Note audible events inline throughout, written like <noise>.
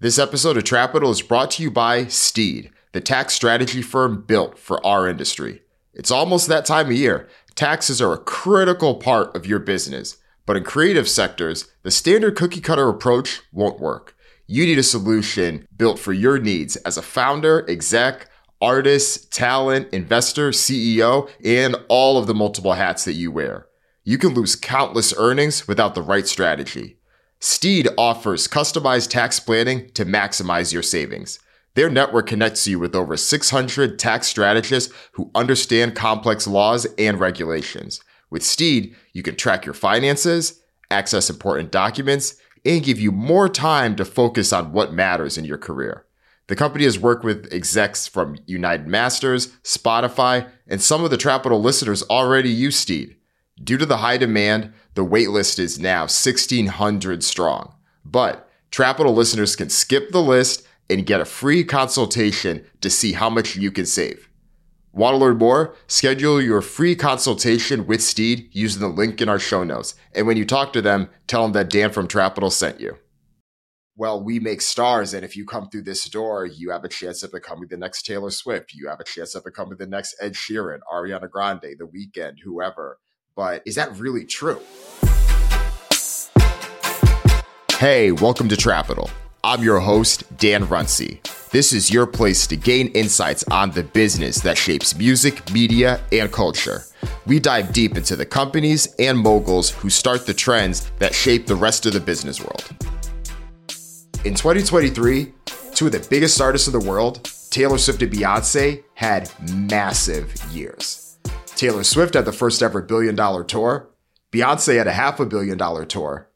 This episode of Trapital is brought to you by Steed, the tax strategy firm built for our industry. It's almost that time of year. Taxes are a critical part of your business, but in creative sectors, the standard cookie cutter approach won't work. You need a solution built for your needs as a founder, exec, artist, talent, investor, CEO, and all of the multiple hats that you wear. You can lose countless earnings without the right strategy. Steed offers customized tax planning to maximize your savings. Their network connects you with over 600 tax strategists who understand complex laws and regulations. With Steed, you can track your finances, access important documents, and give you more time to focus on what matters in your career. The company has worked with execs from United Masters, Spotify, and some of the Trapital listeners already use Steed. Due to the high demand, the waitlist is now 1,600 strong. But Trapital listeners can skip the list and get a free consultation to see how much you can save. Want to learn more? Schedule your free consultation with Steed using the link in our show notes. And when you talk to them, tell them that Dan from Trapital sent you. Well, we make stars, and if you come through this door, you have a chance of becoming the next Taylor Swift. You have a chance of becoming the next Ed Sheeran, Ariana Grande, The Weeknd, whoever. But is that really true? Hey, welcome to Trapital. I'm your host, Dan Runcie. This is your place to gain insights on the business that shapes music, media, and culture. We dive deep into the companies and moguls who start the trends that shape the rest of the business world. In 2023, two of the biggest artists in the world, Taylor Swift and Beyonce, had massive years. Taylor Swift had the first ever billion dollar tour, Beyonce had a half a billion dollar tour,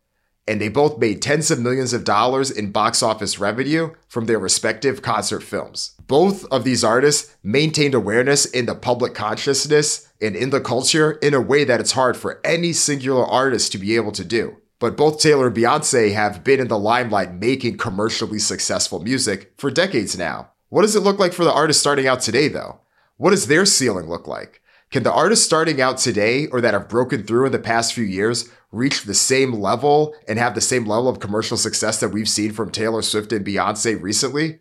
and they both made tens of millions of dollars in box office revenue from their respective concert films. Both of these artists maintained awareness in the public consciousness and in the culture in a way that it's hard for any singular artist to be able to do. But both Taylor and Beyonce have been in the limelight making commercially successful music for decades now. What does it look like for the artists starting out today, though? What does their ceiling look like? Can the artists starting out today or that have broken through in the past few years reach the same level and have the same level of commercial success that we've seen from Taylor Swift and Beyonce recently?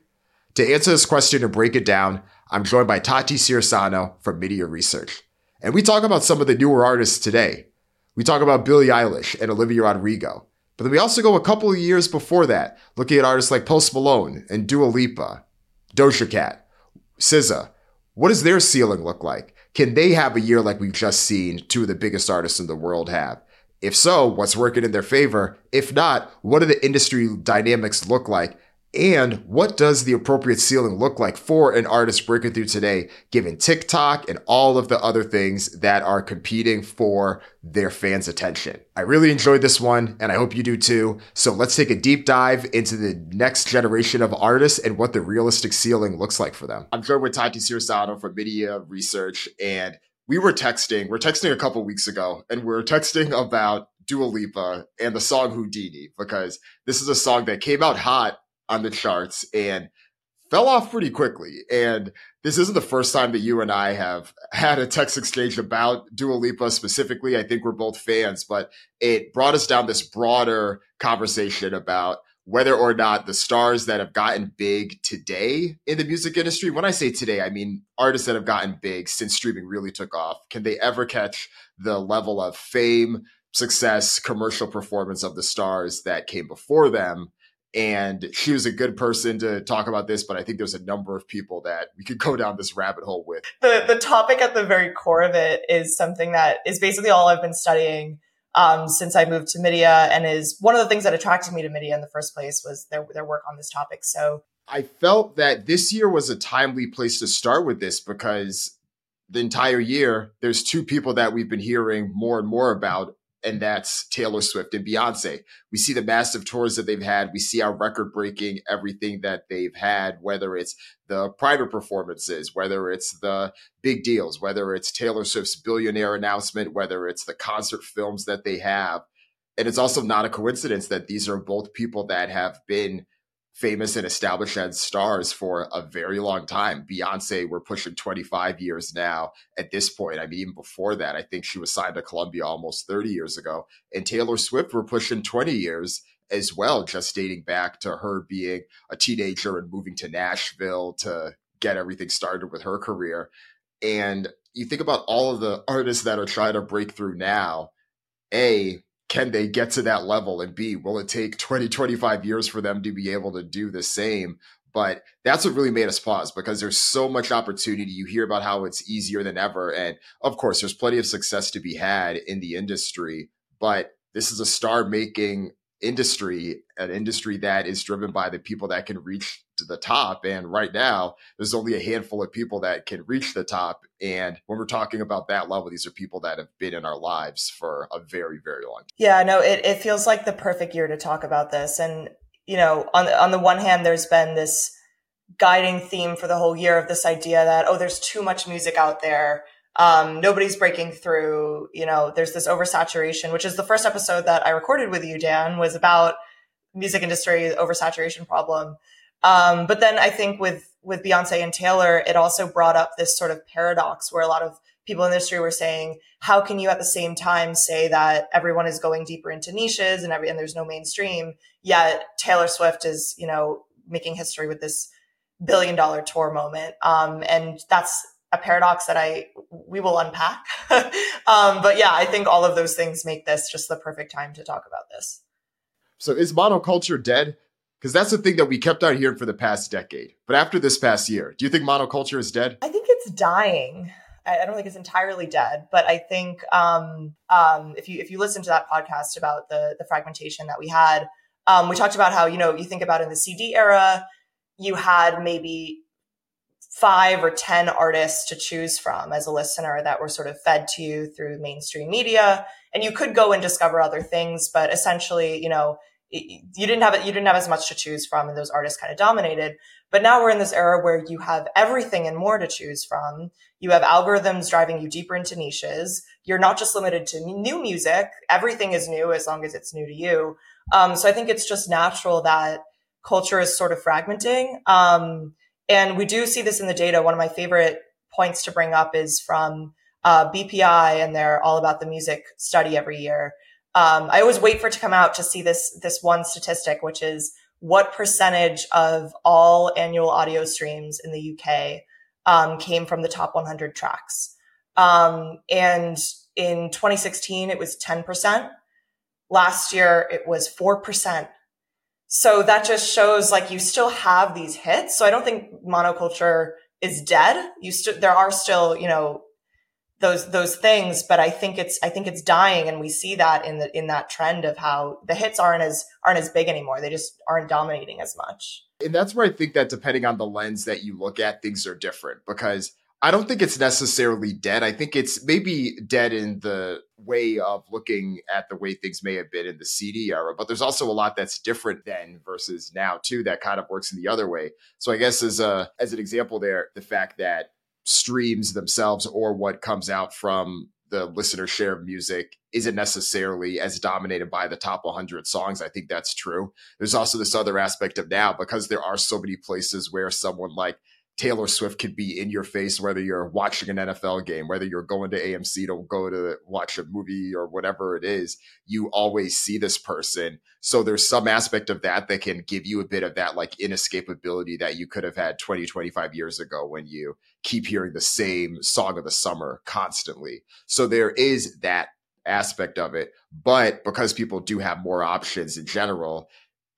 To answer this question and break it down, I'm joined by Tati Cirisano from MIDiA Research. And we talk about some of the newer artists today. We talk about Billie Eilish and Olivia Rodrigo. But then we also go a couple of years before that, looking at artists like Post Malone and Dua Lipa, Doja Cat, SZA. What does their ceiling look like? Can they have a year like we've just seen two of the biggest artists in the world have? If so, what's working in their favor? If not, what do the industry dynamics look like? And what does the appropriate ceiling look like for an artist breaking through today, given TikTok and all of the other things that are competing for their fans' attention? I really enjoyed this one, and I hope you do too. So let's take a deep dive into the next generation of artists and what the realistic ceiling looks like for them. I'm joined with Tati Cirisano from MIDiA Research, and we were texting. We're texting a couple weeks ago, and we are texting about Dua Lipa and the song Houdini because this is a song that came out hot on the charts and fell off pretty quickly. And this isn't the first time that you and I have <laughs> had a text exchange about Dua Lipa specifically. I think we're both fans, but it brought us down this broader conversation about whether or not the stars that have gotten big today in the music industry, when I say today, I mean artists that have gotten big since streaming really took off, can they ever catch the level of fame, success, commercial performance of the stars that came before them? And <laughs> she was a good person to talk about this, but I think there's a number of people that we could go down this rabbit hole with. The the topic at the very core of it is something that is basically all I've been studying um, since I moved to MIDiA, and is one of the things that attracted me to MIDiA in the first place was their their work on this topic. So I felt that this year was a timely place to start with this because the entire year there's two people that we've been hearing more and more about and that's Taylor Swift and Beyonce. We see the massive tours that they've had. We see how record breaking everything that they've had, whether it's the private performances, whether it's the big deals, whether it's Taylor Swift's billionaire announcement, whether it's the concert films that they have. And it's also not a coincidence that these are both people that have been famous and established as stars for a very long time. Beyonce, we're pushing 25 years now at this point. I mean, even before that, I think she was signed to Columbia almost 30 years ago. And Taylor Swift, we're pushing 20 years. as well, just dating back to her being a teenager and moving to Nashville to get everything started with her career. And you think about all of the artists that are trying to break through now. A, can they get to that level? And B, will it take 20, 25 years for them to be able to do the same? But that's what really made us pause because there's so much opportunity. You hear about how it's easier than ever. And of course, there's plenty of success to be had in the industry, but this is a star making industry, an industry that is driven by the people that can reach to the top. And right now, there's only a handful of people that can reach the top. And when we're talking about that level, these are people that have been in our lives for a very, very long time. Yeah, no, it, it feels like the perfect year to talk about this. And, you know, on the, on the one hand, there's been this guiding theme for the whole year of this idea that, oh, there's too much music out there um, nobody's breaking through. You know, there's this oversaturation, which is the first episode that I recorded with you, Dan, was about music industry oversaturation problem. Um, but then I think with with Beyonce and Taylor, it also brought up this sort of paradox where a lot of people in the industry were saying, how can you at the same time say that everyone is going deeper into niches and every and there's no mainstream, yet Taylor Swift is, you know, making history with this billion dollar tour moment. Um, and that's a paradox that I we will unpack. <laughs> um, but yeah, I think all of those things make this just the perfect time to talk about this. So is monoculture dead? Because that's the thing that we kept on hearing for the past decade. But after this past year, do you think monoculture is dead? I think it's dying. I don't think it's entirely dead, but I think um, um, if you if you listen to that podcast about the the fragmentation that we had, um, we talked about how you know you think about in the CD era, you had maybe five or 10 artists to choose from as a listener that were sort of fed to you through mainstream media. And you could go and discover other things, but essentially, you know, you didn't have you didn't have as much to choose from and those artists kind of dominated. But now we're in this era where you have everything and more to choose from. You have algorithms driving you deeper into niches. You're not just limited to new music. Everything is new as long as it's new to you. Um, so I think it's just natural that culture is sort of fragmenting. Um, and we do see this in the data. One of my favorite points to bring up is from uh, BPI and their All About the Music study every year. Um, I always wait for it to come out to see this this one statistic, which is what percentage of all annual audio streams in the UK um, came from the top 100 tracks. Um, and in 2016, it was 10%. Last year, it was 4%. So that just shows like you still have these hits. So I don't think monoculture is dead. You still there are still, you know, those those things, but I think it's I think it's dying and we see that in the in that trend of how the hits aren't as aren't as big anymore. They just aren't dominating as much. And that's where I think that depending on the lens that you look at, things are different because I don't think it's necessarily dead. I think it's maybe dead in the way of looking at the way things may have been in the CD era, but there's also a lot that's different then versus now too that kind of works in the other way. So I guess as a as an example there, the fact that streams themselves or what comes out from the listener share of music isn't necessarily as dominated by the top 100 songs. I think that's true. There's also this other aspect of now because there are so many places where someone like Taylor Swift could be in your face, whether you're watching an NFL game, whether you're going to AMC to go to watch a movie or whatever it is, you always see this person. So there's some aspect of that that can give you a bit of that like inescapability that you could have had 20, 25 years ago when you keep hearing the same song of the summer constantly. So there is that aspect of it. But because people do have more options in general,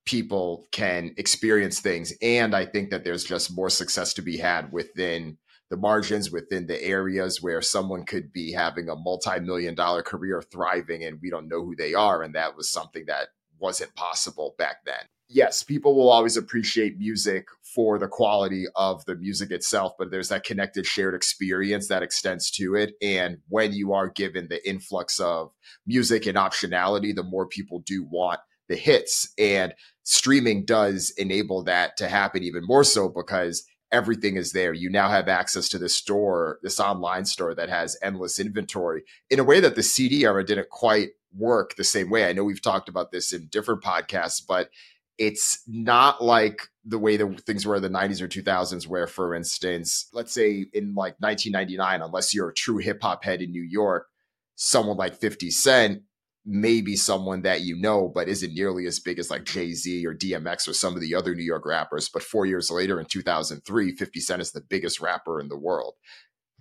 people can experience things. And I think that there's just more success to be had within the margins, within the areas where someone could be having a multi million dollar career thriving and we don't know who they are. And that was something that wasn't possible back then. Yes, people will always appreciate music for the quality of the music itself, but there's that connected shared experience that extends to it. And when you are given the influx of music and optionality, the more people do want the hits. And streaming does enable that to happen even more so because everything is there. You now have access to this store, this online store that has endless inventory in a way that the CD era didn't quite work the same way. I know we've talked about this in different podcasts, but it's not like the way that things were in the 90s or 2000s, where, for instance, let's say in like 1999, unless you're a true hip hop head in New York, someone like 50 Cent maybe someone that you know, but isn't nearly as big as like Jay Z or DMX or some of the other New York rappers. But four years later, in 2003, 50 Cent is the biggest rapper in the world.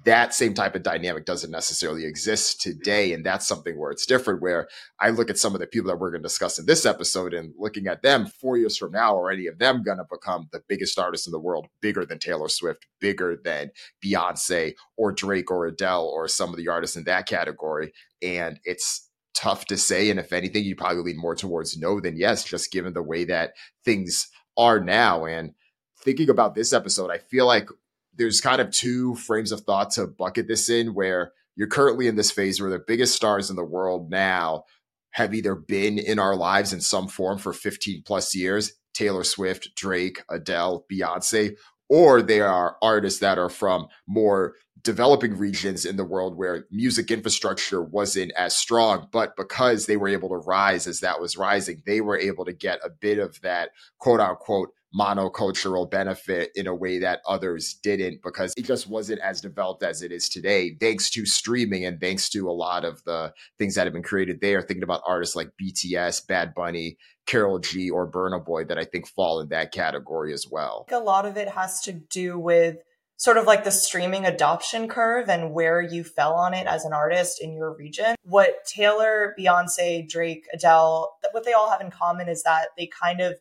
That same type of dynamic doesn't necessarily exist today. And that's something where it's different, where I look at some of the people that we're going to discuss in this episode and looking at them four years from now, are any of them going to become the biggest artist in the world, bigger than Taylor Swift, bigger than Beyonce or Drake or Adele or some of the artists in that category? And it's, tough to say. And if anything, you probably lean more towards no than yes, just given the way that things are now. And thinking about this episode, I feel like there's kind of two frames of thought to bucket this in where you're currently in this phase where the biggest stars in the world now have either been in our lives in some form for 15 plus years Taylor Swift, Drake, Adele, Beyonce, or they are artists that are from more developing regions in the world where music infrastructure wasn't as strong, but because they were able to rise as that was rising, they were able to get a bit of that quote unquote monocultural benefit in a way that others didn't because it just wasn't as developed as it is today, thanks to streaming and thanks to a lot of the things that have been created there. Thinking about artists like BTS, Bad Bunny, Karol G, or Burna Boy that I think fall in that category as well. A lot of it has to do with sort of like the streaming adoption curve and where you fell on it as an artist in your region. What Taylor, Beyonce, Drake, Adele, what they all have in common is that they kind of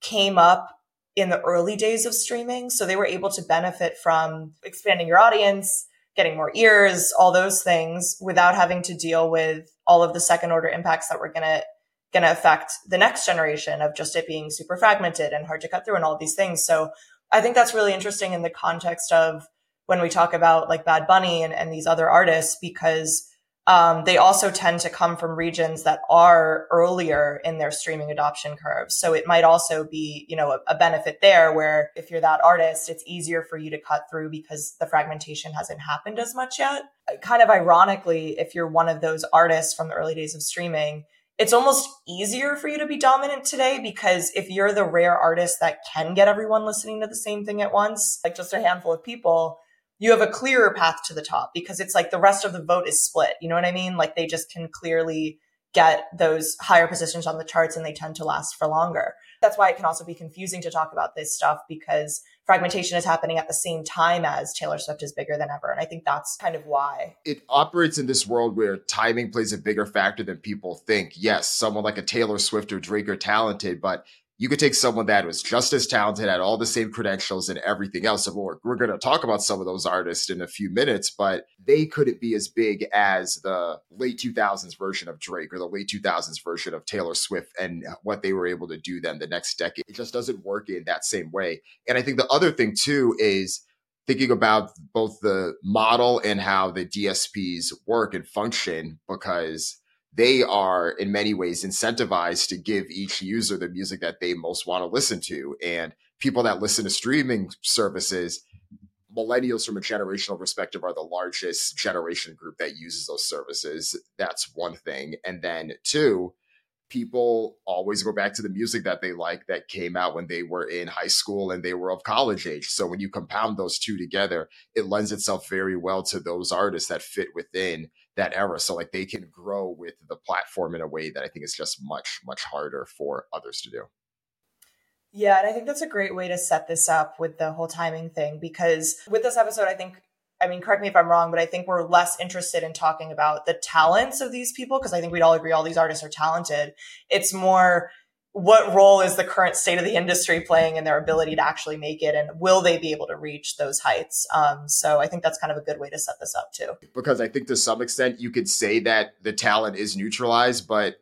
came up in the early days of streaming. So they were able to benefit from expanding your audience, getting more ears, all those things without having to deal with all of the second order impacts that were going to going to affect the next generation of just it being super fragmented and hard to cut through and all these things. So I think that's really interesting in the context of when we talk about like Bad Bunny and, and these other artists, because um, they also tend to come from regions that are earlier in their streaming adoption curve. So it might also be, you know, a, a, benefit there where if you're that artist, it's easier for you to cut through because the fragmentation hasn't happened as much yet. Kind of ironically, if you're one of those artists from the early days of streaming, it's almost easier for you to be dominant today because if you're the rare artist that can get everyone listening to the same thing at once, like just a handful of people, you have a clearer path to the top because it's like the rest of the vote is split. You know what I mean? Like they just can clearly get those higher positions on the charts and they tend to last for longer. That's why it can also be confusing to talk about this stuff because fragmentation is happening at the same time as Taylor Swift is bigger than ever. And I think that's kind of why. It operates in this world where timing plays a bigger factor than people think. Yes, someone like a Taylor Swift or Drake are talented, but you could take someone that was just as talented, had all the same credentials and everything else. And we're, we're going to talk about some of those artists in a few minutes, but they couldn't be as big as the late 2000s version of Drake or the late 2000s version of Taylor Swift and what they were able to do then the next decade. It just doesn't work in that same way. And I think the other thing too is thinking about both the model and how the DSPs work and function because they are in many ways incentivized to give each user the music that they most want to listen to. And people that listen to streaming services, millennials from a generational perspective are the largest generation group that uses those services. That's one thing. And then two, people always go back to the music that they like that came out when they were in high school and they were of college age. So when you compound those two together, it lends itself very well to those artists that fit within that era. So like they can grow with the platform in a way that I think is just much, much harder for others to do. Yeah, and I think that's a great way to set this up with the whole timing thing because with this episode, I think, I mean, correct me if I'm wrong, but I think we're less interested in talking about the talents of these people because I think we'd all agree all these artists are talented. It's more what role is the current state of the industry playing in their ability to actually make it and will they be able to reach those heights? Um, so i think that's kind of a good way to set this up too. Because i think to some extent you could say that the talent is neutralized but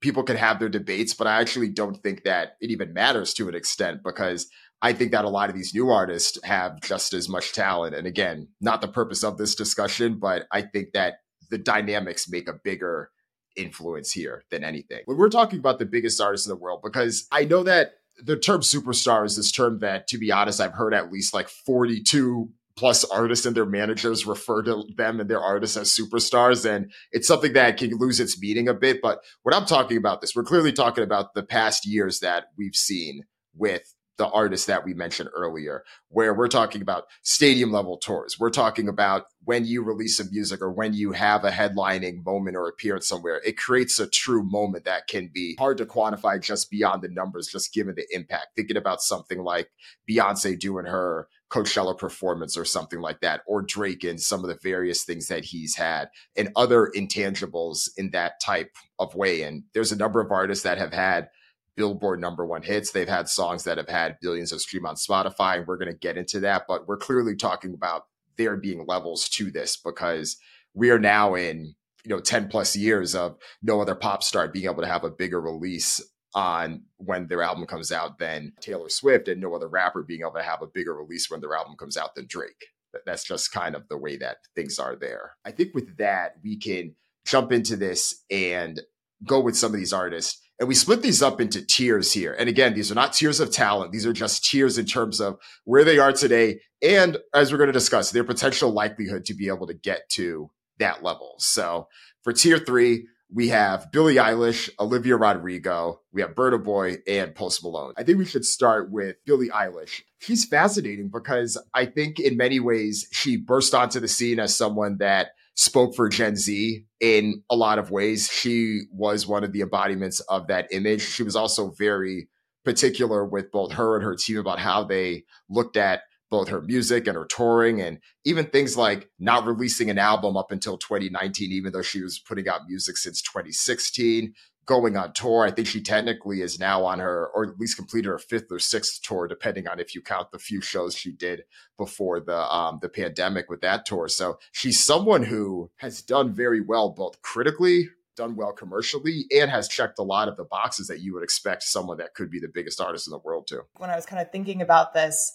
people can have their debates but i actually don't think that it even matters to an extent because i think that a lot of these new artists have just as much talent. And again not the purpose of this discussion but i think that the dynamics make a bigger influence here than anything. When we're talking about the biggest artists in the world, because I know that the term superstar is this term that, to be honest, I've heard at least like 42 plus artists and their managers refer to them and their artists as superstars. And it's something that can lose its meaning a bit. But what I'm talking about this, we're clearly talking about the past years that we've seen with the artists that we mentioned earlier, where we're talking about stadium level tours. We're talking about when you release a music or when you have a headlining moment or appearance somewhere, it creates a true moment that can be hard to quantify just beyond the numbers, just given the impact. Thinking about something like Beyonce doing her Coachella performance or something like that, or Drake and some of the various things that he's had and other intangibles in that type of way. And there's a number of artists that have had Billboard number one hits. They've had songs that have had billions of stream on Spotify, and we're going to get into that. But we're clearly talking about there being levels to this because we are now in you know 10 plus years of no other pop star being able to have a bigger release on when their album comes out than Taylor Swift and no other rapper being able to have a bigger release when their album comes out than Drake. That's just kind of the way that things are there. I think with that, we can jump into this and go with some of these artists. And we split these up into tiers here. And again, these are not tiers of talent. These are just tiers in terms of where they are today. And as we're going to discuss, their potential likelihood to be able to get to that level. So for tier three, we have Billie Eilish, Olivia Rodrigo, we have Burna Boy, and Post Malone. I think we should start with Billie Eilish. She's fascinating because I think in many ways she burst onto the scene as someone that spoke for Gen Z in a lot of ways. She was one of the embodiments of that image. She was also very particular with both her and her team about how they looked at both her music and her touring and even things like not releasing an album up until 2019 even though she was putting out music since 2016 going on tour. I think she technically is now on her or at least completed her fifth or sixth tour depending on if you count the few shows she did before the um the pandemic with that tour. So she's someone who has done very well both critically done well commercially and has checked a lot of the boxes that you would expect someone that could be the biggest artist in the world to. When i was kind of thinking about this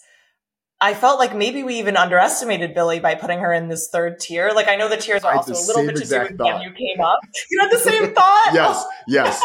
I felt like maybe we even underestimated Billie by putting her in this third tier. Like I know the tiers are also a little bit to do with when you came up. You had the same <laughs> thought. yes, yes.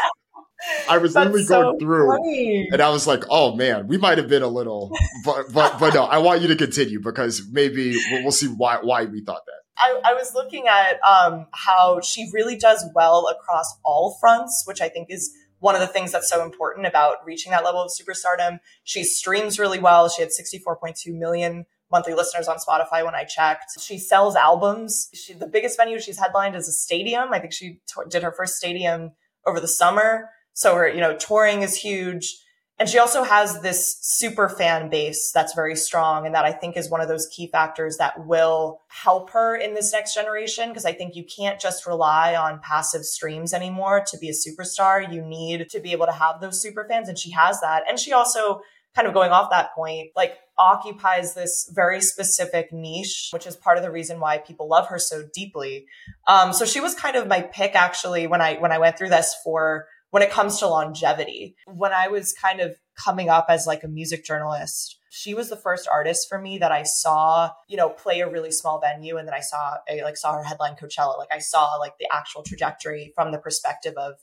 I was <laughs> That's literally so going through, funny. and I was like, "Oh man, we might have been a little," <laughs> but but but no. I want you to continue because maybe we'll, we'll see why why we thought that. I, I was looking at um, how she really does well across all fronts, which I think is one of the things that's so important about reaching that level of superstardom. She streams really well. She had 64.2 million monthly listeners on Spotify when I checked. She sells albums. She, the biggest venue she's headlined is a stadium. I think she t- did her first stadium over the summer. So her, you know, touring is huge. And she also has this super fan base that's very strong. And that I think is one of those key factors that will help her in this next generation. Because I think you can't just rely on passive streams anymore to be a superstar. You need to be able to have those super fans. And she has that. And she also, kind of going off that point, like occupies this very specific niche, which is part of the reason why people love her so deeply. Um, so she was kind of my pick actually when I when I went through this for when it comes to longevity. When I was kind of coming up as like a music journalist, she was the first artist for me that I saw, you know, play a really small venue and then I saw I like saw her headline Coachella. Like I saw like the actual trajectory from the perspective of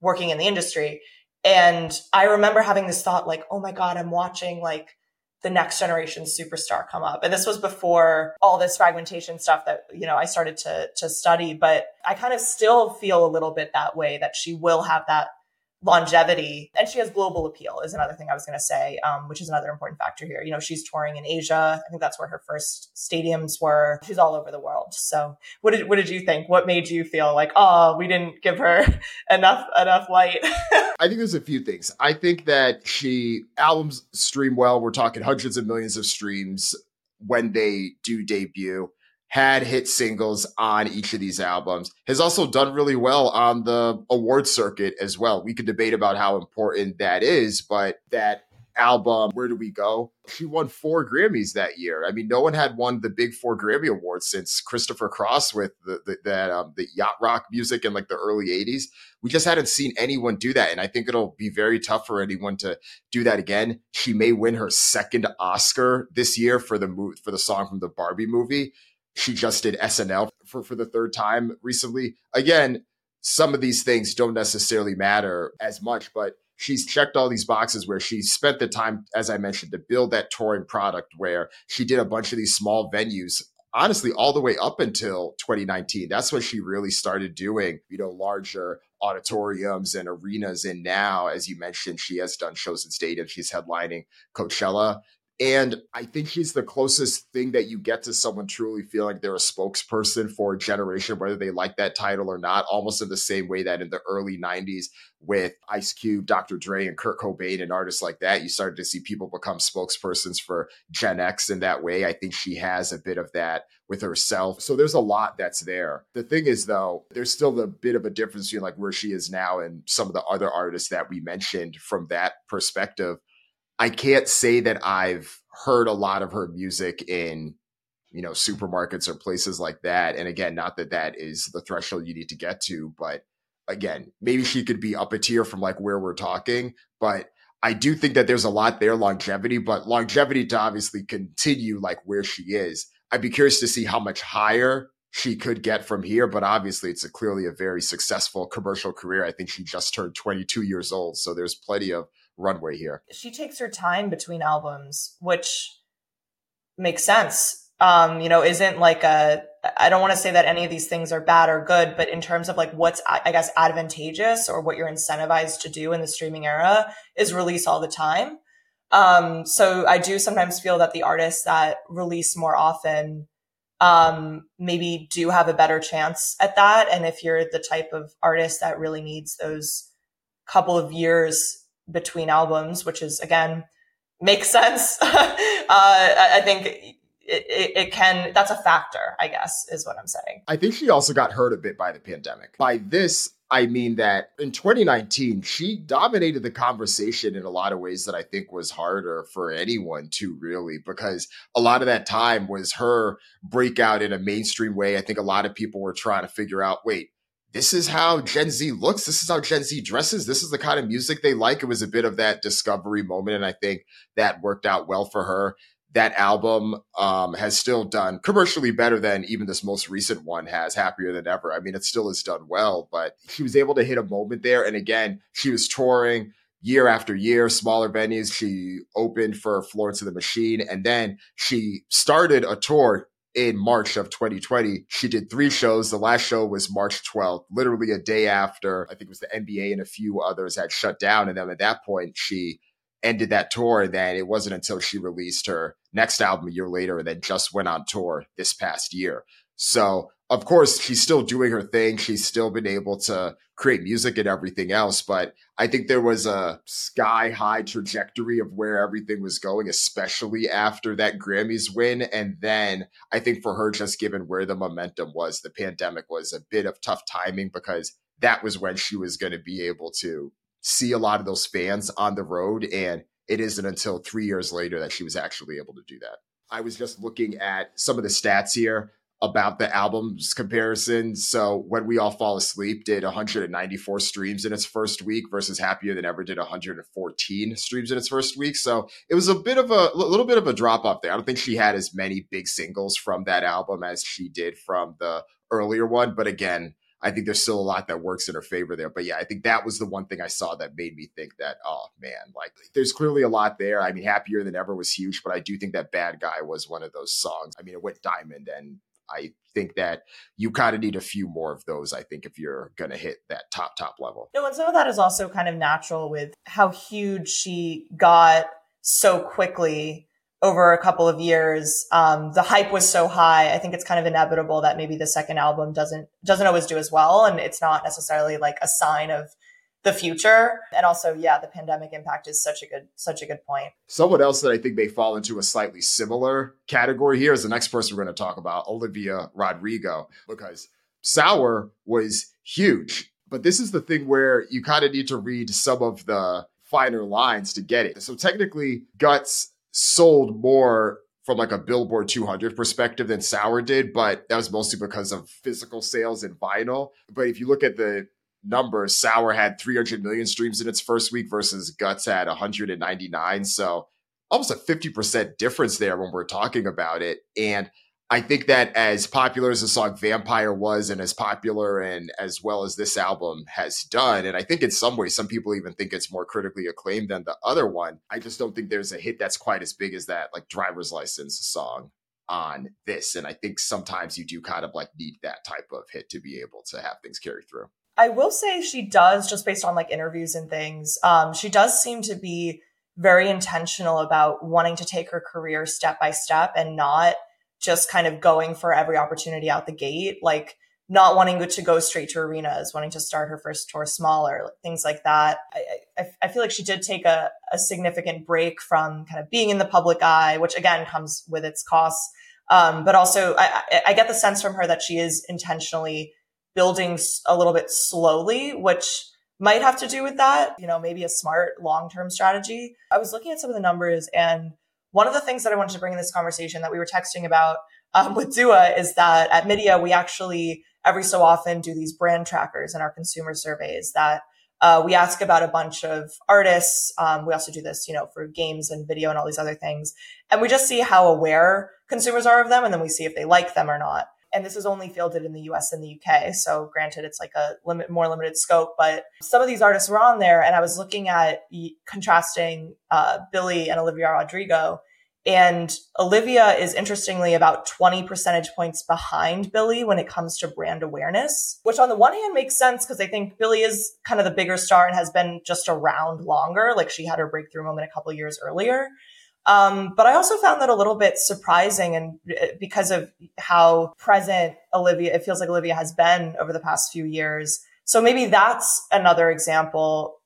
working in the industry. And I remember having this thought like, oh my God, I'm watching like the next generation superstar come up. And this was before all this fragmentation stuff that, you know, I started to, to study, but I kind of still feel a little bit that way that she will have that longevity and she has global appeal is another thing i was going to say um, which is another important factor here. You know she's touring in asia. I think that's where her first stadiums were. She's all over the world. So what did what did you think? What made you feel like oh we didn't give her <laughs> enough enough light? <laughs> I think there's a few things. I think that she albums stream well. We're talking hundreds of millions of streams when they do debut had hit singles on each of these albums, has also done really well on the award circuit as well. We could debate about how important that is, but that album, Where Do We Go? She won four Grammys that year. I mean, no one had won the big four Grammy awards since Christopher Cross with the, the that um, the yacht rock music in like the early '80s. We just hadn't seen anyone do that, and I think it'll be very tough for anyone to do that again. She may win her second Oscar this year for the mo- for the song from the Barbie movie she just did SNL for, for the third time recently. Again, some of these things don't necessarily matter as much, but she's checked all these boxes where she spent the time, as I mentioned, to build that touring product where she did a bunch of these small venues honestly all the way up until 2019. That's when she really started doing, you know, larger auditoriums and arenas. And now, as you mentioned, she has done shows in stadiums. She's headlining Coachella. And I think she's the closest thing that you get to someone truly feeling like they're a spokesperson for a generation, whether they like that title or not, almost in the same way that in the early 90s with Ice Cube, Dr. Dre, and Kurt Cobain and artists like that, you started to see people become spokespersons for Gen X in that way. I think she has a bit of that with herself. So there's a lot that's there. The thing is, though, there's still a bit of a difference between like where she is now and some of the other artists that we mentioned from that perspective. I can't say that I've heard a lot of her music in you know supermarkets or places like that and again not that that is the threshold you need to get to but again maybe she could be up a tier from like where we're talking but i do think that there's a lot there longevity but longevity to obviously continue like where she is. I'd be curious to see how much higher she could get from here but obviously it's a clearly a very successful commercial career. I think she just turned 22 years old so there's plenty of runway here. She takes her time between albums, which makes sense. Um, you know, isn't like a, I don't want to say that any of these things are bad or good, but in terms of like what's, I guess, advantageous or what you're incentivized to do in the streaming era is release all the time. Um, so I do sometimes feel that the artists that release more often, um, maybe do have a better chance at that. And if you're the type of artist that really needs those couple of years between albums, which is again makes sense. <laughs> uh, I think it, it, it, can that's a factor i guess is what i'm saying. I think she also got hurt a bit by the pandemic. By this i mean that in 2019 she dominated the conversation in a lot of ways that i think was harder for anyone to really because a lot of that time was her breakout in a mainstream way. I think a lot of people were trying to figure out wait this is how Gen Z looks. This is how Gen Z dresses. This is the kind of music they like. It was a bit of that discovery moment. And I think that worked out well for her. That album um, has still done commercially better than even this most recent one has, Happier Than Ever. I mean, it still has done well, but she was able to hit a moment there. And again, she was touring year after year, smaller venues. She opened for Florence and the Machine. And then she started a tour in March of 2020. She did three shows. The last show was March 12th, literally a day after I think it was the NBA and a few others had shut down. And then at that point, she ended that tour. And then it wasn't until she released her next album a year later and then just went on tour this past year. So of course, she's still doing her thing. She's still been able to create music and everything else. But I think there was a sky high trajectory of where everything was going, especially after that Grammys win. And then I think for her, just given where the momentum was, the pandemic was a bit of tough timing because that was when she was going to be able to see a lot of those fans on the road. And it isn't until three years later that she was actually able to do that. I was just looking at some of the stats here about the album's comparison. So when we all fall asleep did 194 streams in its first week versus Happier Than Ever did 114 streams in its first week. So it was a bit of a, little bit of a drop off there. I don't think she had as many big singles from that album as she did from the earlier one. But again, I think there's still a lot that works in her favor there. But yeah, I think that was the one thing I saw that made me think that, oh man, like there's clearly a lot there. I mean, Happier Than Ever was huge, but I do think that Bad Guy was one of those songs. I mean, it went diamond and I think that you kind of need a few more of those, I think, if you're going to hit that top, top level. No, and some of that is also kind of natural with how huge she got so quickly over a couple of years. Um, the hype was so high. I think it's kind of inevitable that maybe the second album doesn't, doesn't always do as well. And it's not necessarily like a sign of the future. And also, yeah, the pandemic impact is such a good, such a good point. Someone else that I think may fall into a slightly similar category here is the next person we're going to talk about, Olivia Rodrigo, because Sour was huge. But this is the thing where you kind of need to read some of the finer lines to get it. So technically, Guts sold more from like a Billboard 200 perspective than Sour did, but that was mostly because of physical sales and vinyl. But if you look at the numbers, Sour had 300 million streams in its first week versus Guts had 199. So almost a 50% difference there when we're talking about it. And I think that as popular as the song Vampire was and as popular and as well as this album has done, and I think in some ways, some people even think it's more critically acclaimed than the other one. I just don't think there's a hit that's quite as big as that, like Driver's License song. on this. And I think sometimes you do kind of like need that type of hit to be able to have things carry through. I will say she does, just based on like interviews and things, um, she does seem to be very intentional about wanting to take her career step by step and not just kind of going for every opportunity out the gate. Like, not wanting to go straight to arenas, wanting to start her first tour smaller, things like that. I, I, I, feel like she did take a, a significant break from kind of being in the public eye, which again comes with its costs. Um, but also, I, I get the sense from her that she is intentionally building a little bit slowly, which might have to do with that, you know, maybe a smart long term strategy. I was looking at some of the numbers, and one of the things that I wanted to bring in this conversation that we were texting about um, with Dua is that at MIDiA, we actually every so often do these brand trackers in our consumer surveys that uh, we ask about a bunch of artists. Um, we also do this, you know, for games and video and all these other things. And we just see how aware consumers are of them. And then we see if they like them or not. And this is only fielded in the US and the UK. So granted, it's like a limit, more limited scope, but some of these artists were on there and I was looking at contrasting, uh, Billie and Olivia Rodrigo and Olivia is interestingly about 20 percentage points behind Billie when it comes to brand awareness, which on the one hand makes sense because I think Billie is kind of the bigger star and has been just around longer. Like she had her breakthrough moment a couple years earlier. Um, but I also found that a little bit surprising and uh, because of how present Olivia, it feels like Olivia has been over the past few years. So maybe that's another example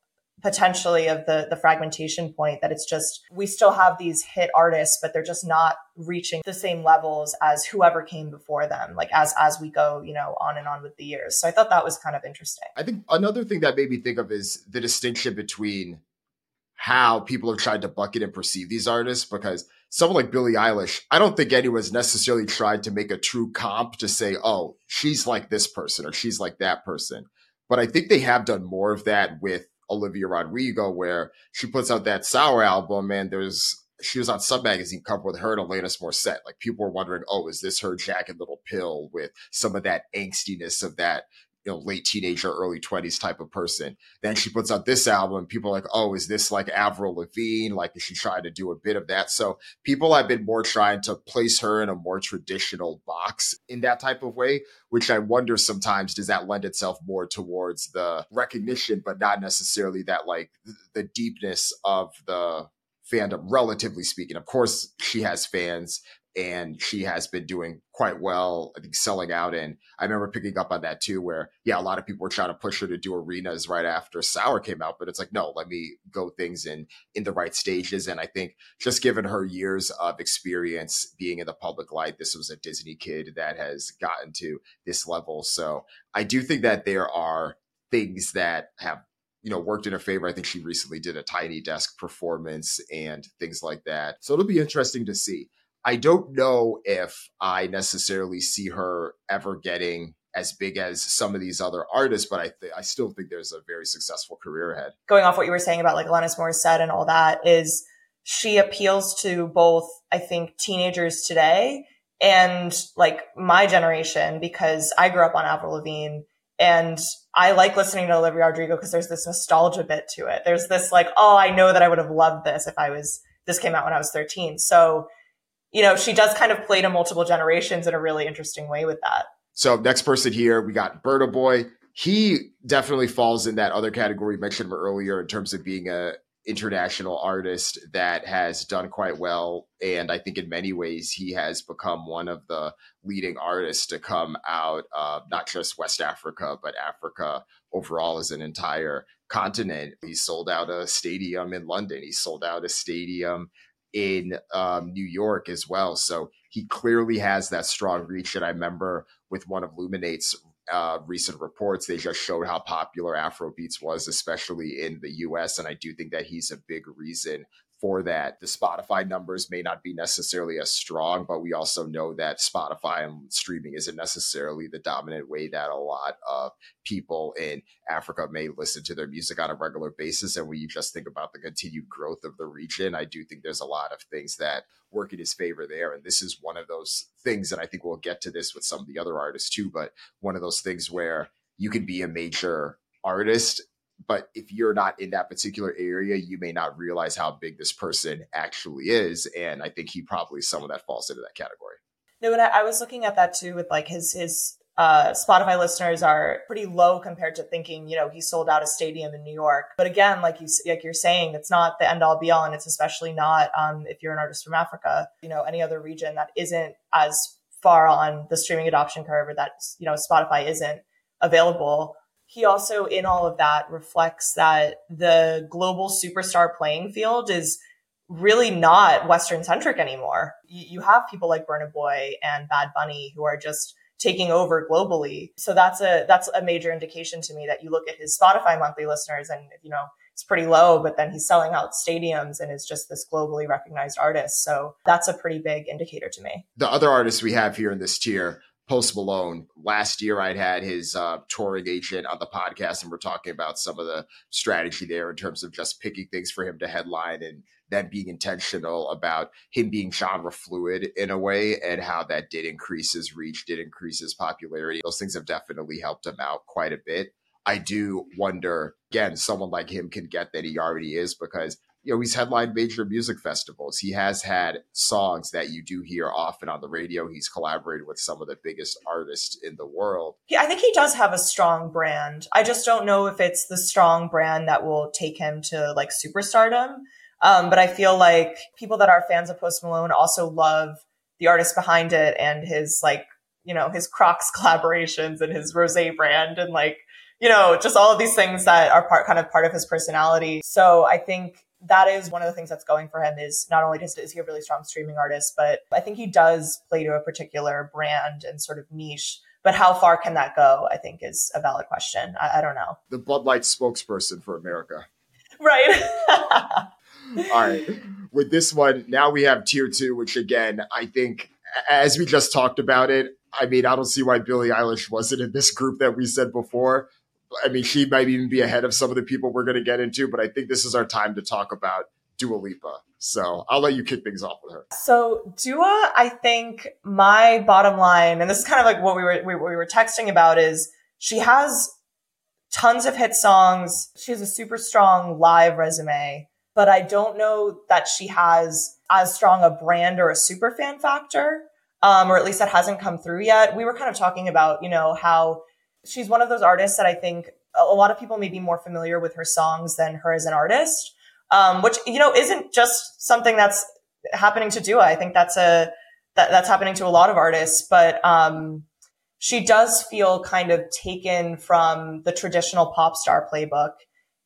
potentially of the the fragmentation point that it's just we still have these hit artists but they're just not reaching the same levels as whoever came before them like as as we go you know on and on with the years so i thought that was kind of interesting i think another thing that made me think of is the distinction between how people have tried to bucket and perceive these artists because someone like Billie Eilish, I don't think anyone's necessarily tried to make a true comp to say, oh, she's like this person or she's like that person. But I think they have done more of that with Olivia Rodrigo, where she puts out that Sour album, and there's she was on Sub Magazine cover with her and Alanis Morissette. Like people were wondering, oh, is this her Jagged Little Pill with some of that angstiness of that you know, late teenager, early 20s type of person. Then she puts out this album. People are like, oh, is this like Avril Lavigne? Like, is she trying to do a bit of that? So people have been more trying to place her in a more traditional box in that type of way, which I wonder sometimes does that lend itself more towards the recognition, but not necessarily that like the deepness of the fandom, relatively speaking. Of course, she has fans and she has been doing quite well. I think selling out, and I remember picking up on that too. Where yeah, a lot of people were trying to push her to do arenas right after Sour came out, but it's like no, let me go things in in the right stages. And I think just given her years of experience being in the public light, this was a Disney kid that has gotten to this level. So I do think that there are things that have you know worked in her favor. I think she recently did a tiny desk performance and things like that. So it'll be interesting to see. I don't know if I necessarily see her ever getting as big as some of these other artists, but I th- I still think there's a very successful career ahead. Going off what you were saying about like Alanis Morissette and all that is she appeals to both I think teenagers today and like my generation because I grew up on Avril Lavigne and I like listening to Olivia Rodrigo because there's this nostalgia bit to it. There's this like, oh, I know that I would have loved this if I was this came out when I was 13. So you know, she does kind of play to multiple generations in a really interesting way with that. So next person here, we got Burna Boy. He definitely falls in that other category mentioned earlier in terms of being a international artist that has done quite well. And I think in many ways, he has become one of the leading artists to come out of not just West Africa, but Africa overall as an entire continent. He sold out a stadium in London. He sold out a stadium in um, New York as well. So he clearly has that strong reach. And I remember with one of Luminate's uh, recent reports, they just showed how popular Afrobeats was, especially in the US. And I do think that he's a big reason for that. The Spotify numbers may not be necessarily as strong, but we also know that Spotify and streaming isn't necessarily the dominant way that a lot of people in Africa may listen to their music on a regular basis. And when you just think about the continued growth of the region, I do think there's a lot of things that work in his favor there. And this is one of those things, and I think we'll get to this with some of the other artists too, but one of those things where you can be a major artist but if you're not in that particular area, you may not realize how big this person actually is. And I think he probably someone that falls into that category. No, and I, I was looking at that too with like his his uh, Spotify listeners are pretty low compared to thinking, you know, he sold out a stadium in New York. But again, like you like you're saying, it's not the end all be all, and it's especially not um, if you're an artist from Africa, you know, any other region that isn't as far on the streaming adoption curve, or that you know Spotify isn't available. He also, in all of that, reflects that the global superstar playing field is really not Western centric anymore. You, have people like Burna Boy and Bad Bunny who are just taking over globally. So that's a that's a major indication to me that you look at his Spotify monthly listeners and you know it's pretty low, but then he's selling out stadiums and is just this globally recognized artist. So that's a pretty big indicator to me. The other artists we have here in this tier, Post Malone. Last year, I'd had his uh, touring agent on the podcast, and we're talking about some of the strategy there in terms of just picking things for him to headline and then being intentional about him being genre fluid in a way and how that did increase his reach, did increase his popularity. Those things have definitely helped him out quite a bit. I do wonder, again, someone like him can get that he already is because you know, he's headlined major music festivals. He has had songs that you do hear often on the radio. He's collaborated with some of the biggest artists in the world. Yeah, I think he does have a strong brand. I just don't know if it's the strong brand that will take him to like superstardom. Um, but I feel like people that are fans of Post Malone also love the artist behind it and his like, you know, his Crocs <laughs> collaborations and his Rose brand and like, you know, just all of these things that are part kind of part of his personality. So I think that is one of the things that's going for him is not only does is he a really strong streaming artist, but I think he does play to a particular brand and sort of niche. But how far can that go? I think is a valid question. I, I don't know. The Bud Light spokesperson for America. Right. <laughs> All right. With this one, now we have tier two, which again, I think, as we just talked about it, I mean, I don't see why Billie Eilish wasn't in this group that we said before. I mean, she might even be ahead of some of the people we're going to get into, but I think this is our time to talk about Dua Lipa. So I'll let you kick things off with her. So Dua, I think my bottom line, and this is kind of like what we were we, we were texting about, is she has tons of hit songs. She has a super strong live resume but I don't know that she has as strong a brand or a super fan factor, um, or at least that hasn't come through yet. We were kind of talking about, you know, how she's one of those artists that I think a lot of people may be more familiar with her songs than her as an artist, um, which, you know, isn't just something that's happening to Dua. I think that's a, that, that's happening to a lot of artists, but, um, she does feel kind of taken from the traditional pop star playbook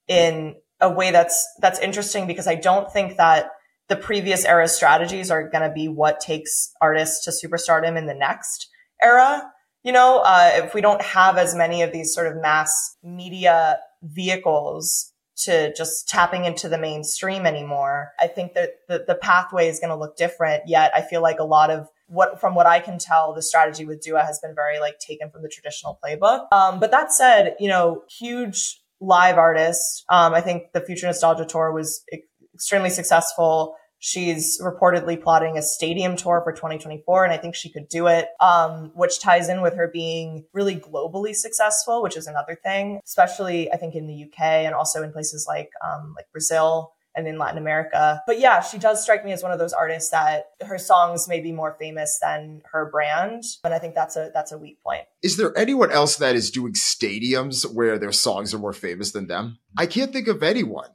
in a way that's that's interesting because I don't think that the previous era strategies are going to be what takes artists to superstardom in the next era. You know, uh, if we don't have as many of these sort of mass media vehicles to just tapping into the mainstream anymore, I think that the, the pathway is going to look different. Yet I feel like a lot of what, from what I can tell, the strategy with Dua has been very like taken from the traditional playbook. Um, but that said, you know, huge live artists. Um, I think the Future Nostalgia Tour was extremely successful. She's reportedly plotting a stadium tour for 2024, and I think she could do it, um, which ties in with her being really globally successful, which is another thing, especially I think in the UK and also in places like um, like Brazil and in Latin America. But yeah, she does strike me as one of those artists that her songs may be more famous than her brand. And I think that's a that's a weak point. Is there anyone else that is doing stadiums where their songs are more famous than them? I can't think of anyone.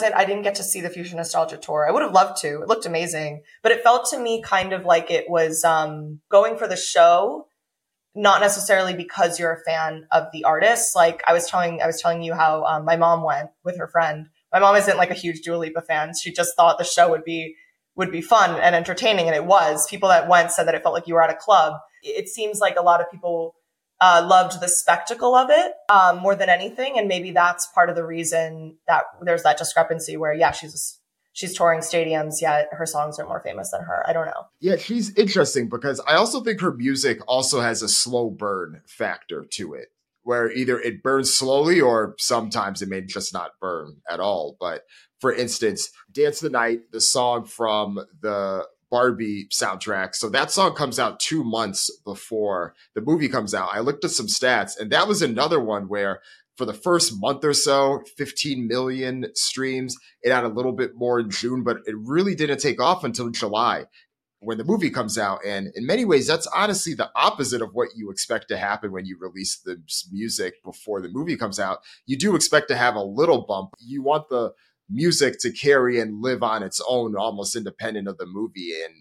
I didn't get to see the Future Nostalgia tour. I would have loved to. It looked amazing, but it felt to me kind of like it was um, going for the show, not necessarily because you're a fan of the artist. Like I was telling, I was telling you how um, my mom went with her friend, my mom isn't like a huge Dua Lipa fan. She just thought the show would be would be fun and entertaining, and it was. People that went said that it felt like you were at a club. It seems like a lot of people uh, loved the spectacle of it um, more than anything, and maybe that's part of the reason that there's that discrepancy where yeah, she's she's touring stadiums, yet her songs are more famous than her. I don't know. Yeah, she's interesting because I also think her music also has a slow burn factor to it where either it burns slowly or sometimes it may just not burn at all. But for instance, Dance the Night, the song from the Barbie soundtrack. So that song comes out two months before the movie comes out. I looked at some stats, and that was another one where for the first month or so, 15 million streams. It had a little bit more in June, but it really didn't take off until July. when the movie comes out. And in many ways, that's honestly the opposite of what you expect to happen when you release the music before the movie comes out. You do expect to have a little bump. You want the music to carry and live on its own, almost independent of the movie. And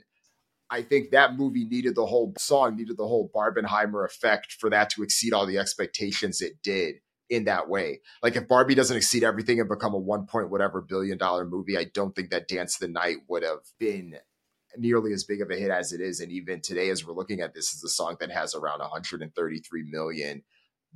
I think that movie needed the whole song, needed the whole Barbenheimer effect for that to exceed all the expectations it did in that way. Like if Barbie doesn't exceed everything and become a one point whatever billion dollar movie, I don't think that Dance the Night would have been nearly as big of a hit as it is. And even today, as we're looking at this, is a song that has around 133 million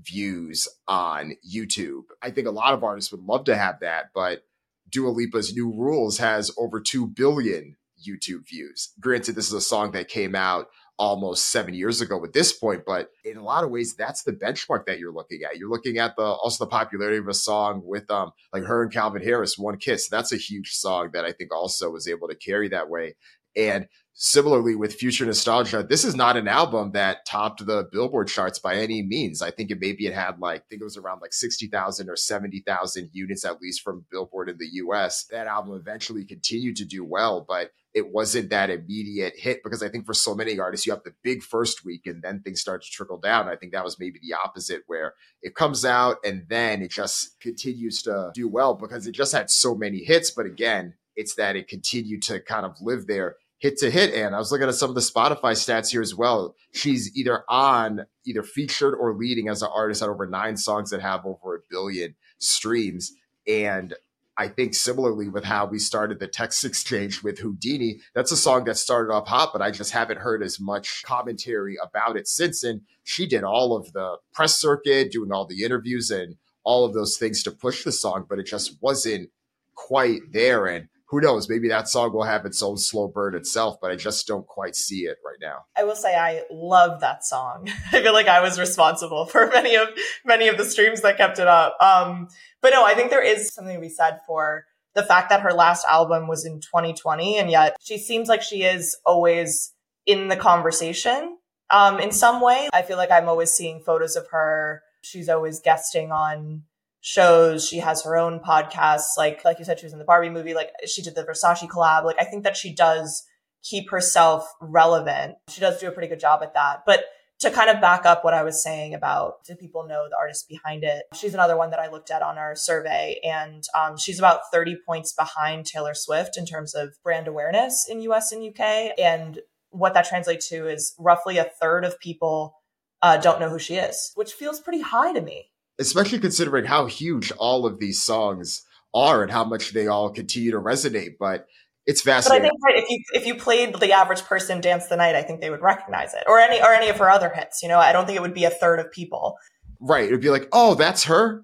views on YouTube. I think a lot of artists would love to have that, but Dua Lipa's New Rules has over 2 billion YouTube views. Granted, this is a song that came out almost seven years ago at this point, but in a lot of ways, that's the benchmark that you're looking at. You're looking at the also the popularity of a song with um like her and Calvin Harris, One Kiss. That's a huge song that I think also was able to carry that way. And similarly with Future Nostalgia, this is not an album that topped the Billboard charts by any means. I think it maybe it had like, I think it was around like 60,000 or 70,000 units at least from Billboard in the US. That album eventually continued to do well, but it wasn't that immediate hit because I think for so many artists, you have the big first week and then things start to trickle down. I think that was maybe the opposite where it comes out and then it just continues to do well because it just had so many hits. But again, it's that it continued to kind of live there hit to hit. And I was looking at some of the Spotify stats here as well. She's either on, either featured or leading as an artist on over nine songs that have over a billion streams. And I think similarly with how we started the text <laughs> exchange with Houdini, that's a song that started off hot, but I just haven't heard as much commentary about it since. And she did all of the press circuit, doing all the interviews and all of those things to push the song, but it just wasn't quite there. And who knows? Maybe that song will have its own slow burn itself, but I just don't quite see it right now. I will say I love that song. <laughs> I feel like I was responsible for many of many of the streams that kept it up. Um, but no, I think there is something to be said for the fact that her last album was in 2020, and yet she seems like she is always in the conversation um, in some way. I feel like I'm always seeing photos of her. She's always guesting on shows. She has her own podcasts. Like, like you said, she was in the Barbie movie. Like she did the Versace collab. Like I think that she does keep herself relevant. She does do a pretty good job at that. But to kind of back up what I was saying about do people know the artist behind it? She's another one that I looked at on our survey, and um, she's about 30 points behind Taylor Swift in terms of brand awareness in US and UK. And what that translates to is roughly a third of people uh, don't know who she is, which feels pretty high to me especially considering how huge all of these songs are and how much they all continue to resonate. But it's fascinating. But I think right, if you if you played the average person dance the night, I think they would recognize it, or any or any of her other hits. You know, I don't think it would be a third of people. Right. It'd be like, oh, that's her.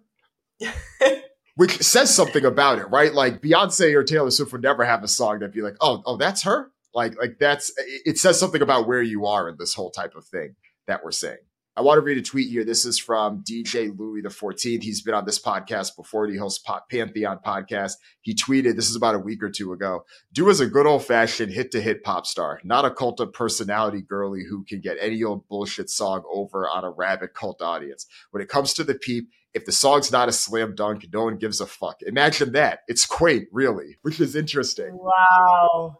<laughs> Which says something about it, right? Like Beyonce or Taylor Swift would never have a song that'd be like, oh, oh, that's her. Like, like that's it says something about where you are in this whole type of thing that we're saying. I want to read a tweet here. This is from DJ Louie the 14th. He's been on this podcast before. He hosts Pantheon podcast. He tweeted, this is about a week or two ago. Dua's a good old fashioned hit to hit pop star, not a cult of personality girly who can get any old bullshit song over on a rabid cult audience. When it comes to the peep, if the song's not a slam dunk, no one gives a fuck. Imagine that. It's quaint, really, which is interesting. Wow.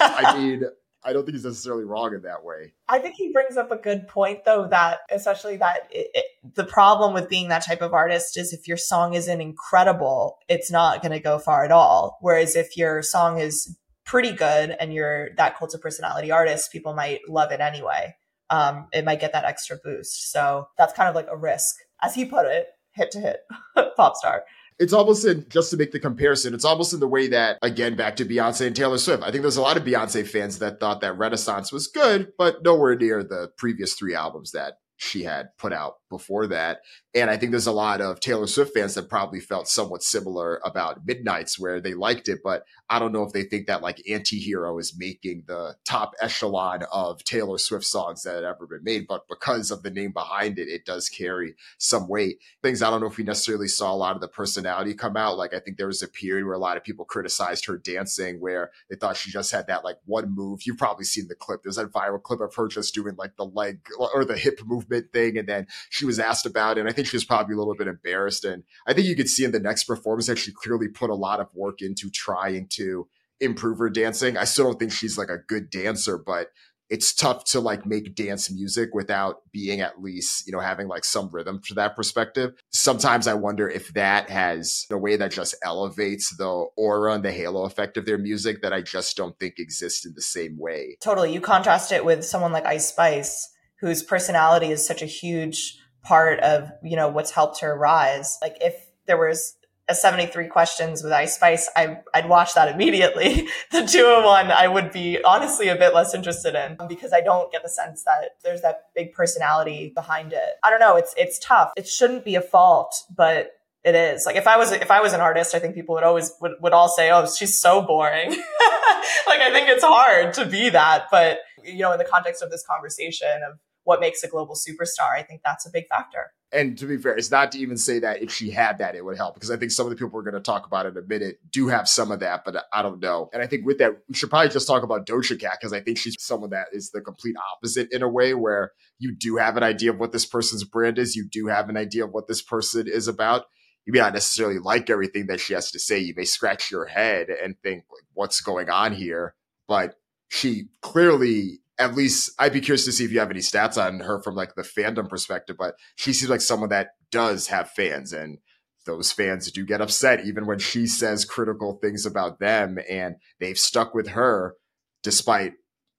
I mean, I don't think he's necessarily wrong in that way. I think he brings up a good point, though, that especially that it, it, the problem with being that type of artist is if your song isn't incredible, it's not going to go far at all. Whereas if your song is pretty good and you're that cult of personality artist, people might love it anyway. Um, it might get that extra boost. So that's kind of like a risk, as he put it, hit to hit <laughs> pop star it's almost in just to make the comparison, it's almost in the way that, again, back to Beyonce and Taylor Swift. I think there's a lot of Beyonce fans that thought that Renaissance was good, but nowhere near the previous three albums that she had put out before that. And I think there's a lot of Taylor Swift fans that probably felt somewhat similar about Midnights, where they liked it, but I don't know if they think that like Antihero is making the top echelon of Taylor Swift songs that had ever been made. But because of the name behind it, it does carry some weight. Things I don't know if we necessarily saw a lot of the personality come out. Like I think there was a period where a lot of people criticized her dancing, where they thought she just had that like one move. You've probably seen the clip. There's that viral clip of her just doing like the leg or the hip movement thing, and then she was asked about it. And I think she was probably a little bit embarrassed. And I think you could see in the next performance that she clearly put a lot of work into trying to improve her dancing. I still don't think she's like a good dancer, but it's tough to like make dance music without being at least, you know, having like some rhythm to that perspective. Sometimes I wonder if that has a way that just elevates the aura and the halo effect of their music that I just don't think exists in the same way. Totally. You contrast it with someone like Ice Spice, whose personality is such a huge part of, you know, what's helped her rise. Like if there was a 73 questions with Ice Spice, I, I'd watch that immediately. <laughs> the 201, I would be honestly a bit less interested in um, because I don't get the sense that there's that big personality behind it. I don't know. It's, it's tough. It shouldn't be a fault, but it is. Like if I was, if I was an artist, I think people would always, would, would all say, Oh, she's so boring. <laughs> like I think it's hard to be that, but you know, in the context of this conversation of what makes a global superstar, I think that's a big factor and to be fair, it's not to even say that if she had that, it would help because I think some of the people we're going to talk about in a minute do have some of that, but I don't know. And I think with that, we should probably just talk about Doja Cat because I think she's someone that is the complete opposite in a way where you do have an idea of what this person's brand is, you do have an idea of what this person is about. You may not necessarily like everything that she has to say. You may scratch your head and think, like, what's going on here? But she clearly at least I'd be curious to see if you have any stats on her from like the fandom perspective, but she seems like someone that does have fans and those fans do get upset even when she says critical things about them and they've stuck with her despite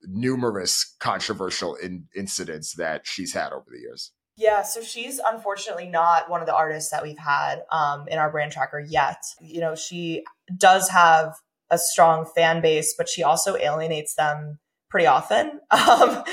numerous controversial in- incidents that she's had over the years. Yeah, so she's unfortunately not one of the artists that we've had um, in our brand tracker yet. You know, she does have a strong fan base, but she also alienates them pretty often. <laughs> Um,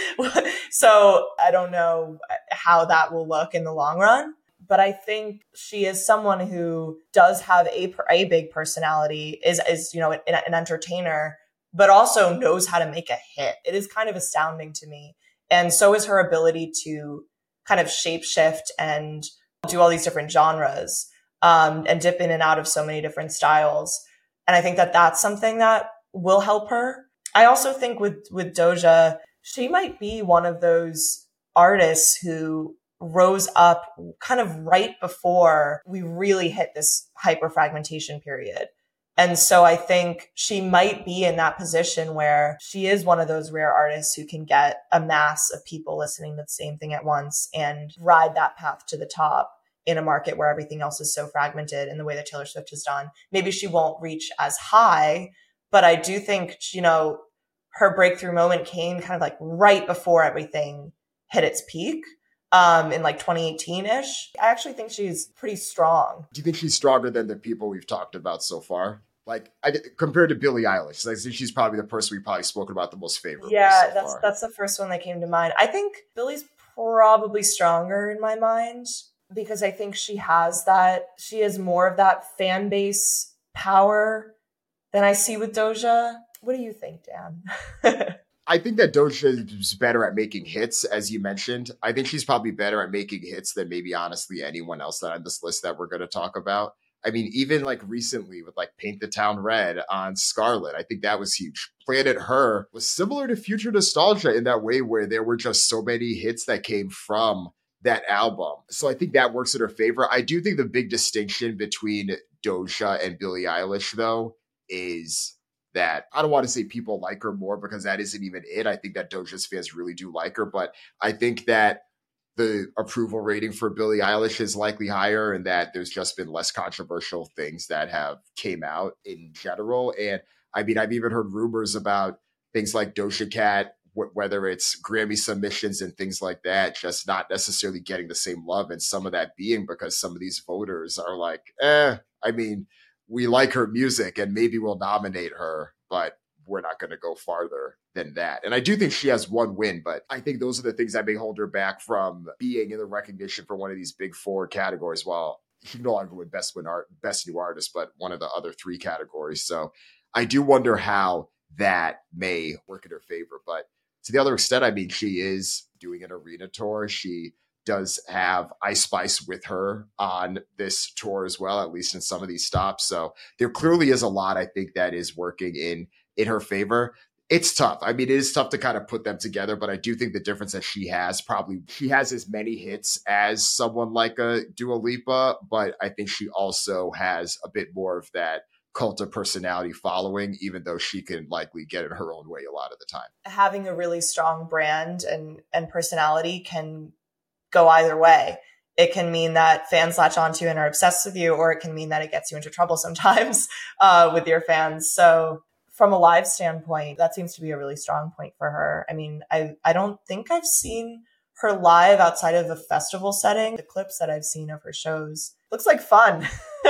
so I don't know how that will look in the long run. But I think she is someone who does have a, a big personality, is, is, you know, an, an entertainer, but also knows how to make a hit. It is kind of astounding to me. And so is her ability to kind of shape shift and do all these different genres um, and dip in and out of so many different styles. And I think that that's something that will help her I also think with with Doja, she might be one of those artists who rose up kind of right before we really hit this hyper fragmentation period. And so I think she might be in that position where she is one of those rare artists who can get a mass of people listening to the same thing at once and ride that path to the top in a market where everything else is so fragmented in the way that Taylor Swift has done. Maybe she won't reach as high, but I do think, you know, her breakthrough moment came kind of like right before everything hit its peak um, in like 2018 ish. I actually think she's pretty strong. Do you think she's stronger than the people we've talked about so far? Like I, compared to Billie Eilish, I think she's probably the person we've probably spoken about the most favorite. Yeah, so that's far. that's the first one that came to mind. I think Billie's probably stronger in my mind because I think she has that. She has more of that fan base power than I see with Doja. What do you think, Dan? <laughs> I think that Doja is better at making hits, as you mentioned. I think she's probably better at making hits than maybe honestly anyone else that on this list that we're going to talk about. I mean, even like recently with like Paint the Town Red on Scarlet, I think that was huge. Planet Her was similar to Future Nostalgia in that way where there were just so many hits that came from that album. So I think that works in her favor. I do think the big distinction between Doja and Billie Eilish, though, is that I don't want to say people like her more because that isn't even it. I think that Doja's fans really do like her, but I think that the approval rating for Billie Eilish is likely higher and that there's just been less controversial things that have came out in general. And I mean, I've even heard rumors about things like Doja Cat, whether it's Grammy submissions and things like that, just not necessarily getting the same love. And some of that being because some of these voters are like, eh, I mean, we like her music and maybe we'll nominate her, but we're not going to go farther than that. And I do think she has one win, but I think those are the things that may hold her back from being in the recognition for one of these big four categories. Well, she no longer win best win art, best new artist, but one of the other three categories. So I do wonder how that may work in her favor. But to the other extent, I mean, she is doing an arena tour. She does have Ice Spice with her on this tour as well, at least in some of these stops. So there clearly is a lot I think that is working in in her favor. It's tough. I mean, it is tough to kind of put them together, but I do think the difference that she has probably she has as many hits as someone like a Dua Lipa, but I think she also has a bit more of that cult of personality following, even though she can likely get in her own way a lot of the time. Having a really strong brand and, and personality can go either way. It can mean that fans latch onto you and are obsessed with you, or it can mean that it gets you into trouble sometimes <laughs> uh, with your fans. So from a live standpoint, that seems to be a really strong point for her. I mean, I, I don't think I've seen her live outside of a festival setting. The clips that I've seen of her shows looks like fun. <laughs>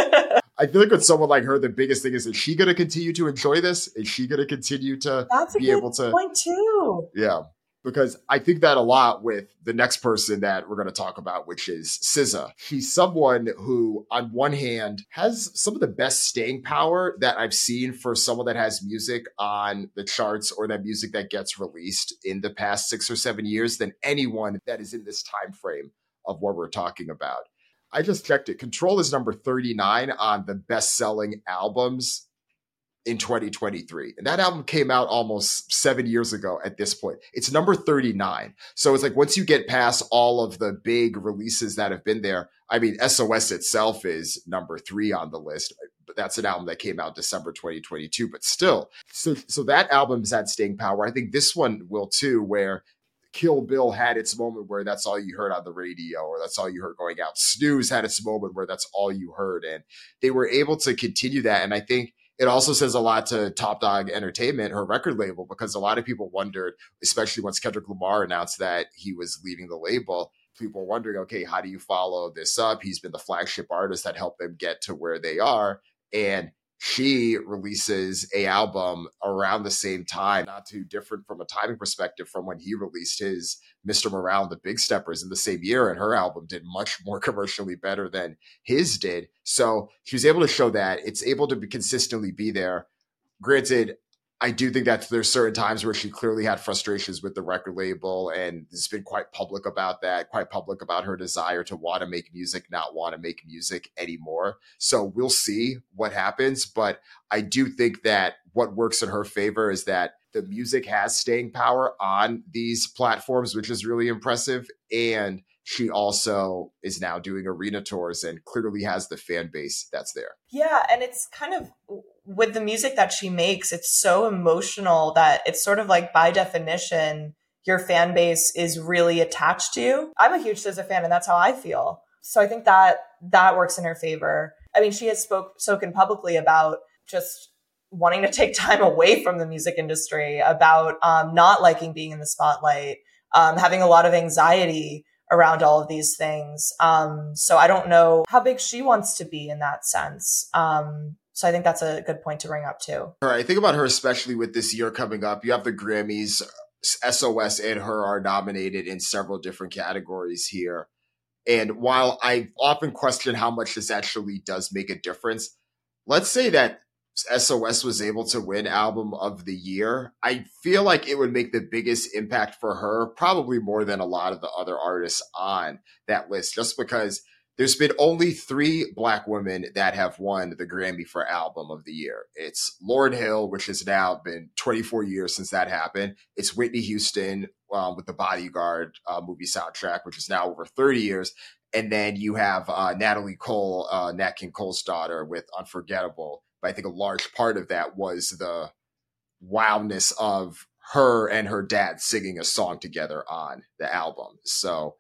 I feel like with someone like her, the biggest thing is: is she going to continue to enjoy this? Is she going to continue to be able to point too? Yeah, because I think that a lot with the next person that we're going to talk about, which is SZA. She's someone who, on one hand, has some of the best staying power that I've seen for someone that has music on the charts or that music that gets released in the past six or seven years than anyone that is in this time frame of what we're talking about. I just checked it. Control is number 39 on the best selling albums in 2023. And that album came out almost seven years ago at this point. It's number 39. So it's like once you get past all of the big releases that have been there, I mean, SOS itself is number three on the list. But that's an album that came out December 2022. But still, so so that album's had staying power. I think this one will too, where Kill Bill had its moment where that's all you heard on the radio or that's all you heard going out. Snooze had its moment where that's all you heard. And they were able to continue that. And I think it also says a lot to Top Dawg Entertainment, her record label, because a lot of people wondered, especially once Kendrick Lamar announced that he was leaving the label, people were wondering, okay, how do you follow this up? He's been the flagship artist that helped them get to where they are. And she releases a album around the same time, not too different from a timing perspective from when he released his Mr. Morale and the Big Steppers in the same year, and her album did much <laughs> more commercially better than his did. So she was able to show that it's able to be consistently be there. Granted, I do think that there's certain times where she clearly had frustrations with the record label and has been quite public about that, quite public about her desire to want to make music, not want to make music anymore. So we'll see what happens. But I do think that what works in her favor is that the music has staying power on these platforms, which is really impressive. And she also is now doing arena tours and clearly has the fan base that's there. Yeah. And it's kind of with the music that she makes, it's so emotional that it's sort of like by definition, your fan base is really attached to you. I'm a huge SZA fan and that's how I feel. So I think that that works in her favor. I mean, she has spoke spoken publicly about just wanting to take <laughs> time away from the music industry, about um, not liking being in the spotlight, um, having a lot of anxiety around all of these things. Um, so I don't know how big she wants to be in that sense. Um, so I think that's a good point to bring up too. All right. Think about her, especially with this year coming up. You have the Grammys. SOS and her are nominated in several different categories here. And while I often question how much this actually does make a difference, let's say that SOS was able to win album of the year. I feel like it would make the biggest impact for her, probably more than a lot of the other artists on that list, just because there's been only three black women that have won the Grammy for Album of the Year. It's Lauryn Hill, which has now been 24 years since that happened. It's Whitney Houston um, with the Bodyguard uh, movie soundtrack, which is now over 30 years. And then you have uh, Natalie Cole, uh, Nat King Cole's daughter, with Unforgettable. But I think a large part of that was the wildness of her and her dad singing a song together on the album. So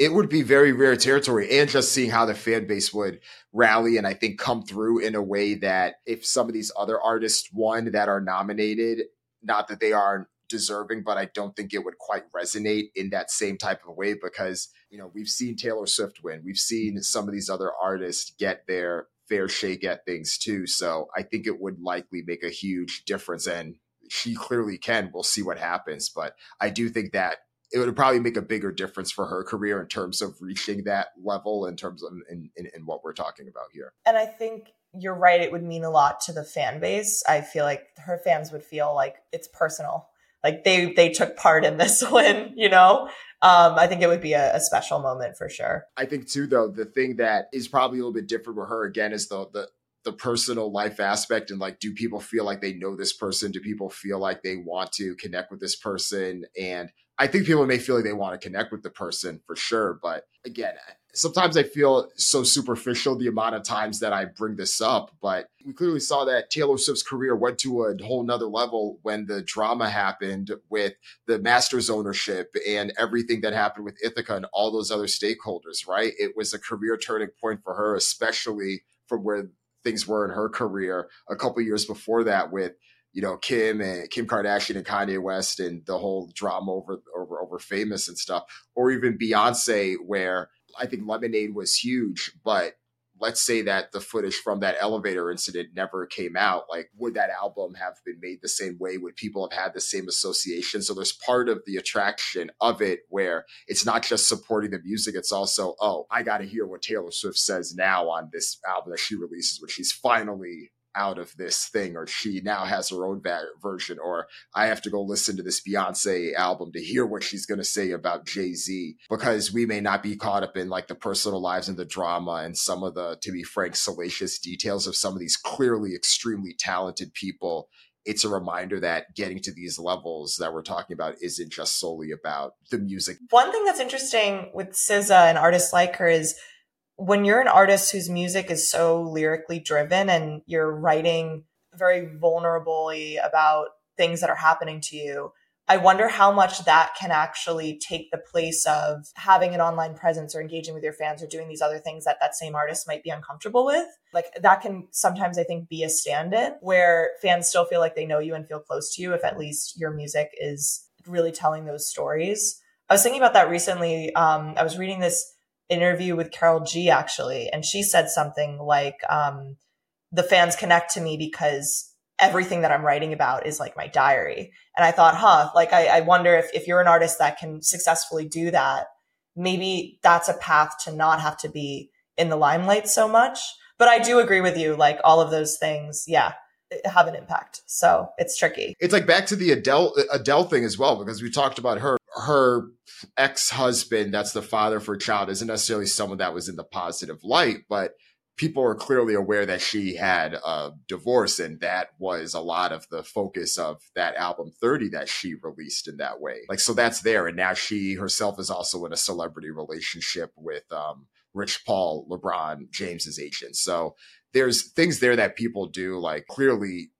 it would be very rare territory and just seeing how the fan base would rally and I think come through in a way that if some of these other artists won that are nominated, not that they aren't deserving, but I don't think it would quite resonate in that same type of way because, you know, we've seen Taylor Swift win. We've seen some of these other artists get their fair shake at things too. So I think it would likely make a huge difference and she clearly can. We'll see what happens. But I do think that it would probably make a bigger difference for her career in terms of reaching that level in terms of in, in, in, what we're talking about here. And I think you're right. It would mean a lot to the fan base. I feel like her fans would feel like it's personal. Like they, they took part in this <laughs> win, you know? Um, I think it would be a, a special moment for sure. I think too, though, the thing that is probably a little bit different with her again is the, the, the personal life aspect and like do people feel like they know this person do people feel like they want to connect with this person and I think people may feel like they want to connect with the person for sure. But again, sometimes I feel so superficial the amount of times that I bring this up, but we clearly saw that Taylor Swift's career went to a whole nother level when the drama happened with the Masters ownership and everything that happened with Ithaca and all those other stakeholders, right? It was a career turning point for her, especially from where things were in her career a couple years before that with you know Kim and Kim Kardashian and Kanye West and the whole drama over over over famous and stuff, or even Beyonce, where I think Lemonade was huge, but let's say that the footage from that elevator incident never came out like would that album have been made the same way? Would people have had the same association? So there's part of the attraction of it where it's not just supporting the music it's also oh i got to hear what taylor swift says now on this album that she releases when she's finally out of this thing or she now has her own version or I have to go listen to this Beyonce album to hear what she's going to say about Jay-Z because we may not be caught up in like the personal lives and the drama and some of the to be frank salacious details of some of these clearly extremely talented people it's a reminder that getting to these levels that we're talking about isn't just solely about the music. One thing that's interesting with SZA and artists like her is when you're an artist whose music is so lyrically driven and you're writing very vulnerably about things that are happening to you, I wonder how much that can actually take the place of having an online presence or engaging with your fans or doing these other things that that same artist might be uncomfortable with. Like that can sometimes, I think, be a stand in where fans still feel like they know you and feel close to you if at least your music is really telling those stories. I was thinking about that recently. Um, I was reading this interview with Karol G actually, and she said something like, um, "The fans connect to me because." Everything that I'm writing about is like my diary. And I thought, huh, like I, I wonder if, if you're an artist that can successfully do that, maybe that's a path to not have to be in the limelight so much. But I do agree with you, like all of those things, yeah, have an impact. So it's tricky. It's like back to the Adele Adele thing as well, because we talked about her her ex-husband that's the father for a child isn't necessarily someone that was in the positive light but people are clearly aware that she had a divorce and that was a lot of the focus of that album 30 that she released in that way. Like so that's there and now she herself is also in a celebrity relationship with um, rich paul lebron james's agent. So there's things there that people do like clearly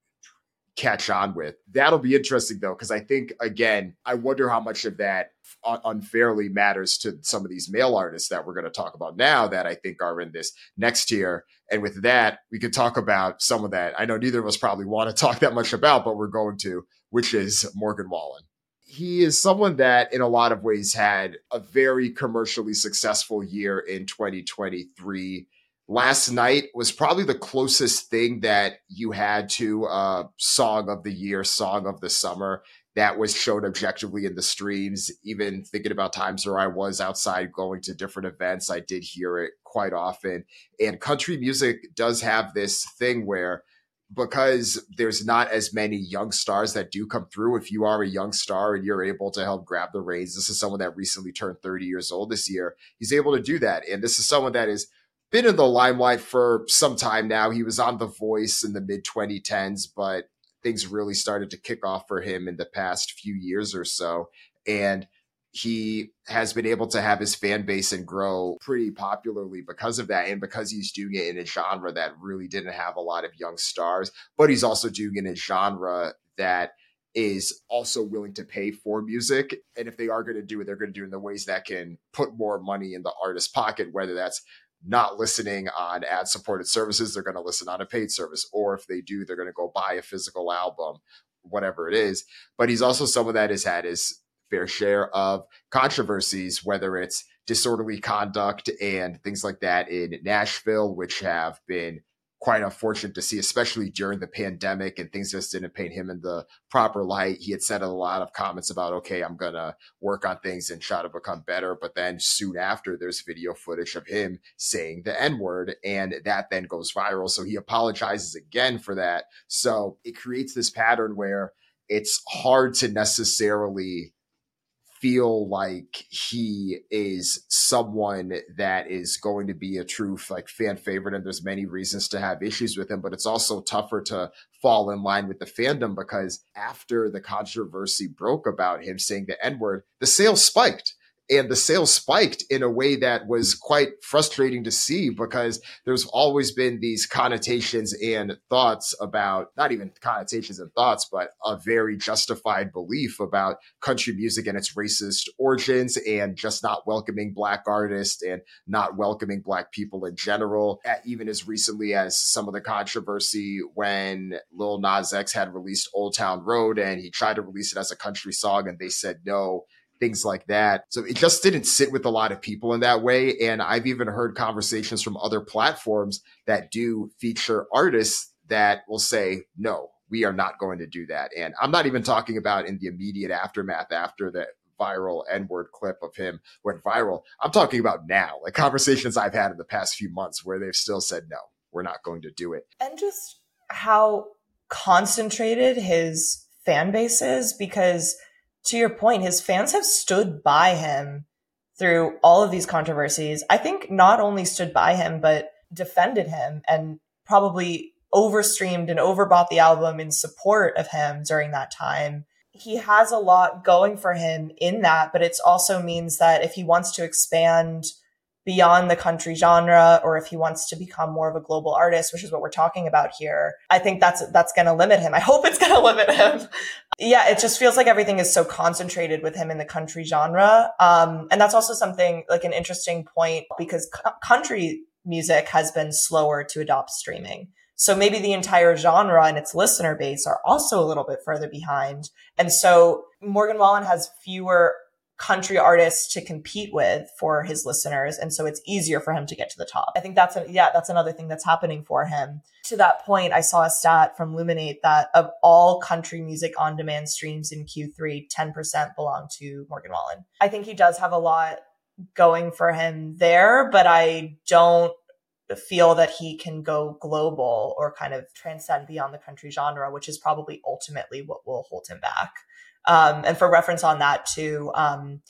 catch on with. That'll be interesting though, because I think again, I wonder how much of that unfairly matters to some of these male artists that we're going to talk about now that I think are in this next tier. And with that, we could talk about some of that. I know neither of us probably want to <laughs> talk that much about, but we're going to, which is Morgan Wallen. He is someone that, in a lot of ways, had a very commercially successful year in 2023 last night was probably the closest thing that you had to a song of the year, song of the summer that was shown objectively in the streams. Even thinking about times where I was outside going to different events, I did hear it quite often. And country music does have this thing where because there's not as many young stars that do come through. If you are a young star and you're able to help grab the reins, this is someone that recently turned 30 years old this year. He's able to do that. And this is someone that is been in the limelight for some time now. He was on The Voice in the mid 2010s, but things really started to kick off for him in the past few years or so. And he has been able to have his fan base and grow pretty popularly because of that and because he's doing it in a genre that really didn't have a lot of young stars but he's also doing it in a genre that is also willing to pay for music and if they are going to do it they're going to do it in the ways that can put more money in the artist's pocket whether that's not listening on ad supported services. They're going to listen on a paid service. Or if they do, they're going to go buy a physical album, whatever it is. But he's also someone that has had his fair share of controversies, whether it's disorderly conduct and things like that in Nashville, which have been quite unfortunate to see, especially during the pandemic and things just didn't paint him in the proper light. He had said a lot of comments about, okay, I'm going to work on things and try to become better. But then soon after, there's video footage of him saying the N word, and that then goes viral. So he apologizes again for that. So it creates this pattern where it's hard to necessarily feel like he is someone that is going to be a true like fan favorite and there's many reasons to have issues with him but it's also tougher to fall in line with the fandom because after the controversy broke about him saying the n-word the sales spiked and the sales spiked in a way that was quite frustrating to see because there's always been these connotations and thoughts about not even connotations and thoughts but a very justified belief about country music and its racist origins and just not welcoming black artists and not welcoming black people in general. Even as recently as some of the controversy when Lil Nas X had released Old Town Road and he tried to release it as a country song and they said no things like that. So it just didn't sit with a lot of people in that way. And I've even heard conversations from other platforms that do feature artists that will say, no, we are not going to do that. And I'm not even talking about in the immediate aftermath after the viral N word clip of him went viral. I'm talking about now, like conversations I've had in the past few months where they've still said, no, we're not going to do it. And just how concentrated his fan base is because to your point, his fans have stood by him through all of these controversies. I think not only stood by him, but defended him and probably overstreamed and overbought the album in support of him during that time. He has a lot going for him in that, but it also means that if he wants to expand beyond the country genre or if he wants to become more of a global artist which is what we're talking about here i think that's that's going to limit him. I hope it's going <laughs> to limit him. Yeah it just feels like everything is so concentrated with him in the country genre. Um, and that's also something like an interesting point because country music has been slower to adopt streaming. So maybe the entire genre and its listener base are also a little bit further behind. And so morgan wallen has fewer country artists to compete with for his listeners. And so it's easier for him to get to the top. I think that's, a, yeah, that's another thing that's happening for him. To that point, I saw a stat from Luminate that of all country music on demand streams in Q3, 10% belong to Morgan Wallen. I think he does have a lot going for him there, but I don't feel that he can go global or kind of transcend beyond the country genre, which is probably ultimately what will hold him back. Um, and for reference on that too, um,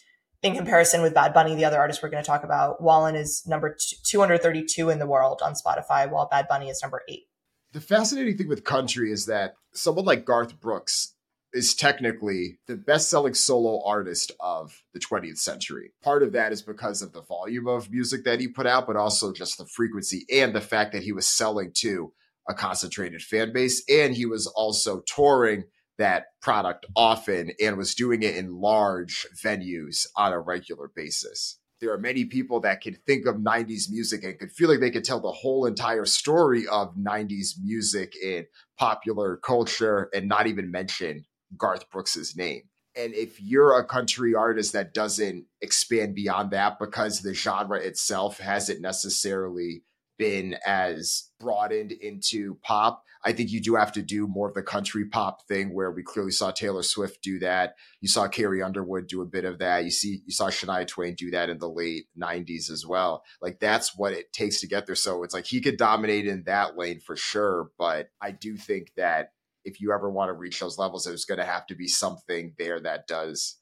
in comparison with Bad Bunny, the other artist we're going to talk about, Wallen is number 232 in the world on Spotify, while Bad Bunny is number eight. The fascinating thing with country is that someone like Garth Brooks is technically the best selling solo artist of the 20th century. Part of that is because of the volume of music that he put out, but also just the frequency and the fact that he was selling to a concentrated fan base. And he was also touring that product often and was doing it in large venues on a regular basis. There are many people that can think of 90s music and could feel like they could tell the whole entire story of 90s music in popular culture and not even mention Garth Brooks's name. And if you're a country artist that doesn't expand beyond that because the genre itself hasn't necessarily been as broadened into pop, I think you do have to do more of the country pop thing where we clearly saw Taylor Swift do that. You saw Carrie Underwood do a bit of that. You see, you saw Shania Twain do that in the late '90s as well. Like that's what it takes to get there. So it's like he could dominate in that lane for sure. But I do think that if you ever want to reach those levels, there's going to have to be something there that does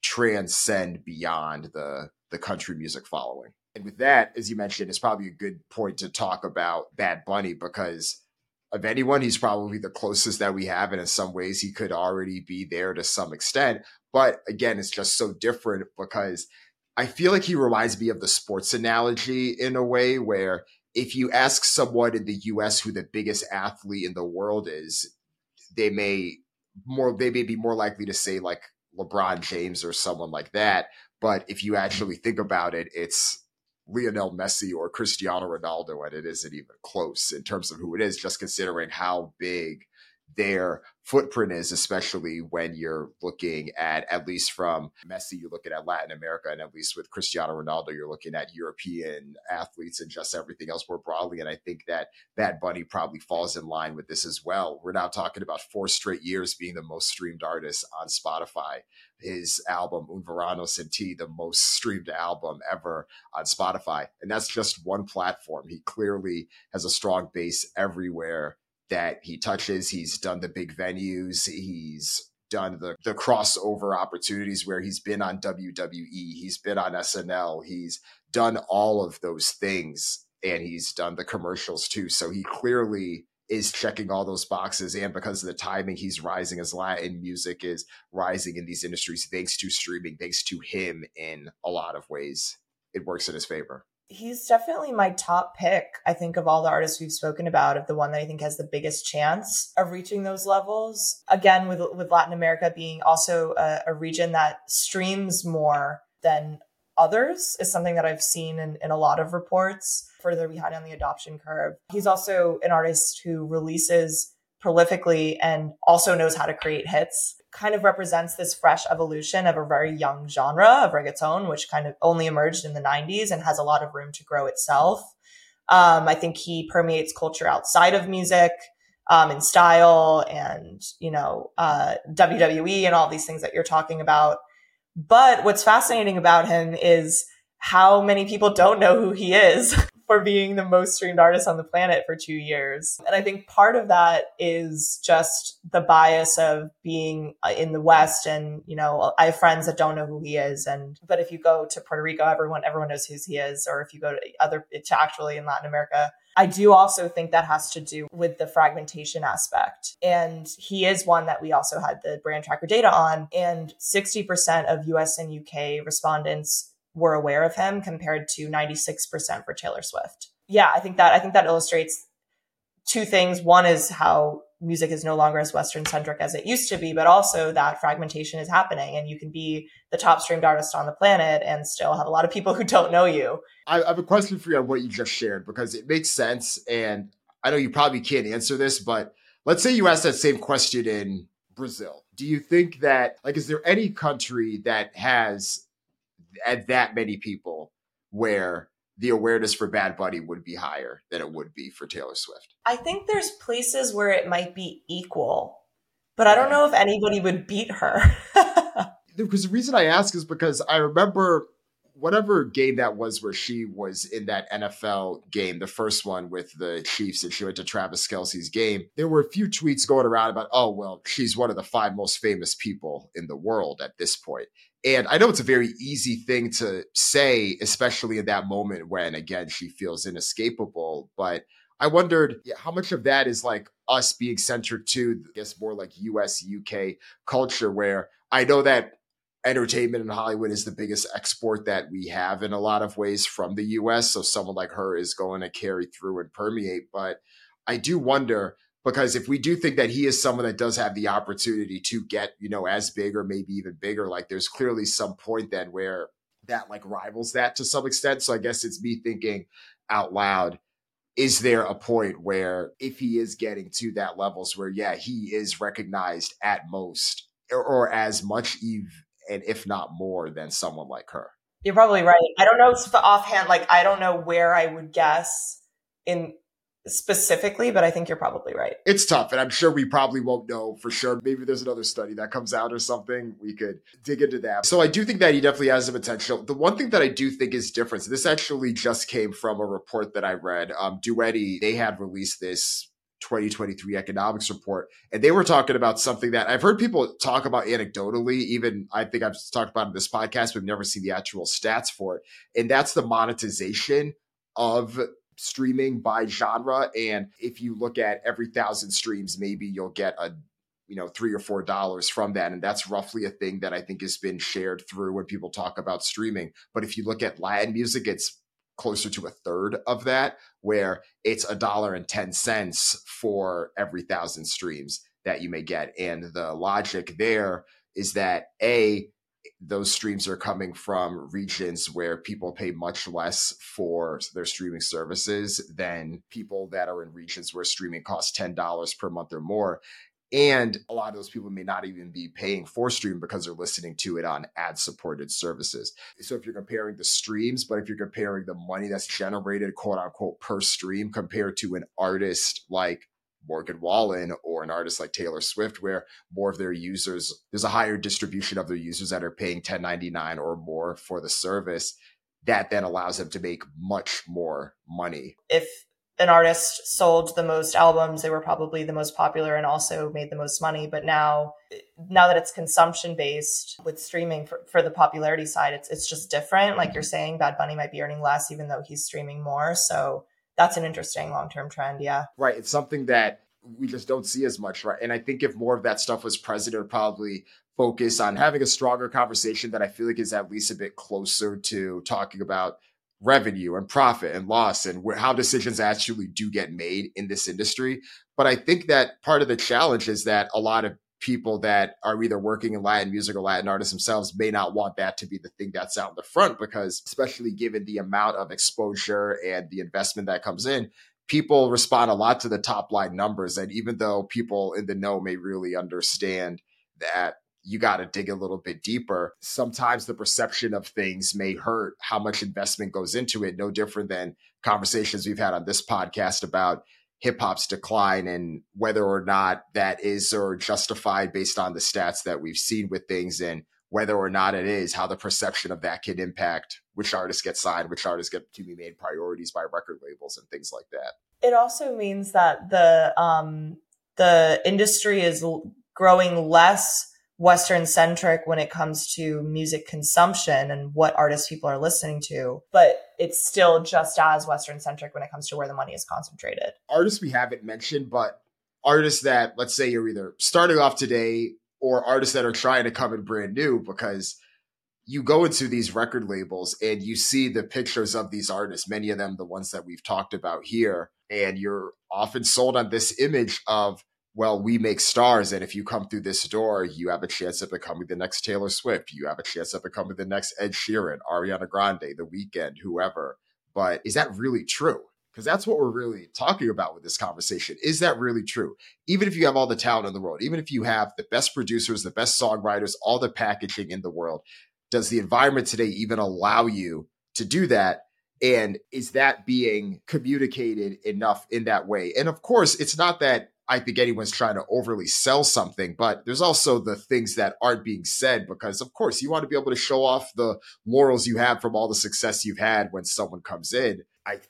transcend beyond the the country music following. And with that, as you mentioned, it's probably a good point to talk about Bad Bunny because of anyone, he's probably the closest that we have. And in some ways, he could already be there to some extent. But again, it's just so different because I feel like he reminds me of the sports analogy in a way where if you ask someone in the US who the biggest athlete in the world is, they may more they may be more likely to say like LeBron James or someone like that. But if you actually think about it, it's Lionel Messi or Cristiano Ronaldo, and it isn't even close in terms of who it is, just considering how big their footprint is, especially when you're looking at, at least from Messi, you're looking at Latin America, and at least with Cristiano Ronaldo, you're looking at European athletes and just everything else more broadly. And I think that Bad Bunny probably falls in line with this as well. We're now talking about four straight years being the most streamed artist on Spotify. His album Un Verano the most streamed album ever on Spotify. And that's just one platform. He clearly has a strong base everywhere that he touches. He's done the big venues. He's done the the crossover opportunities where he's been on WWE, he's been on SNL, he's done all of those things and he's done the commercials too. So he clearly is checking all those boxes and because of the timing he's rising as latin music is rising in these industries thanks to streaming thanks to him in a lot of ways it works in his favor. He's definitely my top pick i think of all the artists we've spoken about of the one that i think has the biggest chance of reaching those levels. Again with with latin america being also a, a region that streams more than others is something that I've seen in, in a lot of reports further behind on the adoption curve. He's also an artist who releases prolifically and also knows how to create hits. Kind of represents this fresh evolution of a very young genre of reggaeton, which kind of only emerged in the 90s and has a lot of room to grow itself. Um, I think he permeates culture outside of music um, in style and, you know, uh, WWE and all these things that you're talking about. But what's fascinating about him is how many people don't know who he is <laughs> for being the most streamed artist on the planet for two years. And I think part of that is just the bias of being uh, in the West. And, you know, I have friends that don't know who he is. And, but if you go to Puerto Rico, everyone, everyone knows who he is. Or if you go to other, to actually in Latin America, I do also think that has to do with the fragmentation aspect. And he is one that we also had the brand tracker data on. And 60% of US and UK respondents were aware of him compared to 96% for Taylor Swift. Yeah, I think that I think that illustrates two things. One is how music is no longer as Western centric as it used to be, but also that fragmentation is happening and you can be the top streamed artist on the planet and still have a lot of people who don't know you. I have a question for you on what you just shared because it makes sense. And I know you probably can't answer this, but let's say you ask that same question in Brazil. Do you think that, like, is there any country that has that many people where the awareness for Bad Bunny would be higher than it would be for Taylor Swift. I think there's places where it might be equal, but I don't know if anybody would beat her. <laughs> because the reason I ask is because I remember whatever game that was where she was in that NFL game, the first one with the Chiefs, and she went to Travis Kelce's game, there were a few tweets going around about, oh, well, she's one of the five most famous people in the world at this point. And I know it's a very easy thing to say, especially in that moment when, again, she feels inescapable. But I wondered yeah, how much of that is like us being centered to, I guess, more like US, UK culture, where I know that entertainment in Hollywood is the biggest export that we have in a lot of ways from the US. So someone like her is going to carry through and permeate. But I do wonder because if we do think that he is someone that does have the opportunity to get, you know, as big or maybe even bigger, like there's clearly some point then where that like rivals that to some extent. So I guess it's me thinking out loud. Is there a point where if he is getting to that levels where, yeah, he is recognized at most or, or as much Eve and if not more than someone like her? You're probably right. I don't know offhand, like I don't know where I would guess in specifically, but I think you're probably right. It's tough, and I'm sure we probably won't know for sure. Maybe there's another study that comes out or something. We could dig into that. So I do think that he definitely has the potential. The one thing that I do think is different, so this actually just came from a report that I read. Um, Duetti, they had released this 2023 economics report. And they were talking about something that I've heard people talk about anecdotally. Even I think I've talked about in this podcast, we've never seen the actual stats for it. And that's the monetization of streaming by genre. And if you look at every thousand streams, maybe you'll get a you know three or four dollars from that and that's roughly a thing that i think has been shared through when people talk about streaming but if you look at latin music it's closer to a third of that where it's a dollar and 10 cents for every thousand streams that you may get and the logic there is that a those streams are coming from regions where people pay much less for their streaming services than people that are in regions where streaming costs $10 per month or more. And a lot of those people may not even be paying for stream because they're listening to it on ad supported services. So if you're comparing the streams, but if you're comparing the money that's generated, quote unquote, per stream compared to an artist like Morgan Wallen or an artist like Taylor Swift, where more of their users, there's a higher distribution of their users that are paying 1099 or more for the service. That then allows them to make much more money. If an artist sold the most albums, they were probably the most popular and also made the most money. But now, now that it's consumption based with streaming for, for the popularity side, it's it's just different. Like you're saying, Bad Bunny might be earning less even though he's streaming more. So that's an interesting long term trend. Yeah. Right. It's something that we just don't see as much, right? And I think if more of that stuff was present, it would probably focus on having a stronger conversation that I feel like is at least a bit closer to talking about revenue and profit and loss and how decisions actually do get made in this industry. But I think that part of the challenge is that a lot of people that are either working in Latin music or Latin artists themselves may not want that to be the thing that's out in the front because, especially given the amount of exposure and the investment that comes in, people respond a lot to the top line numbers. And even though people in the know may really understand that you got to dig a little bit deeper. Sometimes the perception of things may hurt how much investment goes into it, no different than conversations we've had on this podcast about hip hop's decline and whether or not that is or justified based on the stats that we've seen with things and whether or not it is, how the perception of that can impact which artists get signed, which artists get to be made priorities by record labels and things like that. It also means that the um, the industry is growing less Western centric when it comes to music consumption and what artists people are listening to, but it's still just as Western centric when it comes to where the money is concentrated. Artists we haven't mentioned, but artists that, let's say, you're either starting off today or artists that are trying to come in brand new because you go into these record labels and you see the pictures of these artists, many of them the ones that we've talked about here, and you're often sold on this image of well, we make stars, and if you come through this door, you have a chance of becoming the next Taylor Swift. You have a chance of becoming the next Ed Sheeran, Ariana Grande, The Weeknd, whoever. But is that really true? Because that's what we're really talking about with this conversation. Is that really true? Even if you have all the talent in the world, even if you have the best producers, the best songwriters, all the packaging in the world, does the environment today even allow you to do that? And is that being communicated enough in that way? And of course, it's not that I think anyone's trying to overly sell something, but there's also the things that aren't being said because, of course, you want to be able to show off the laurels you have from all the success you've had when someone comes in. I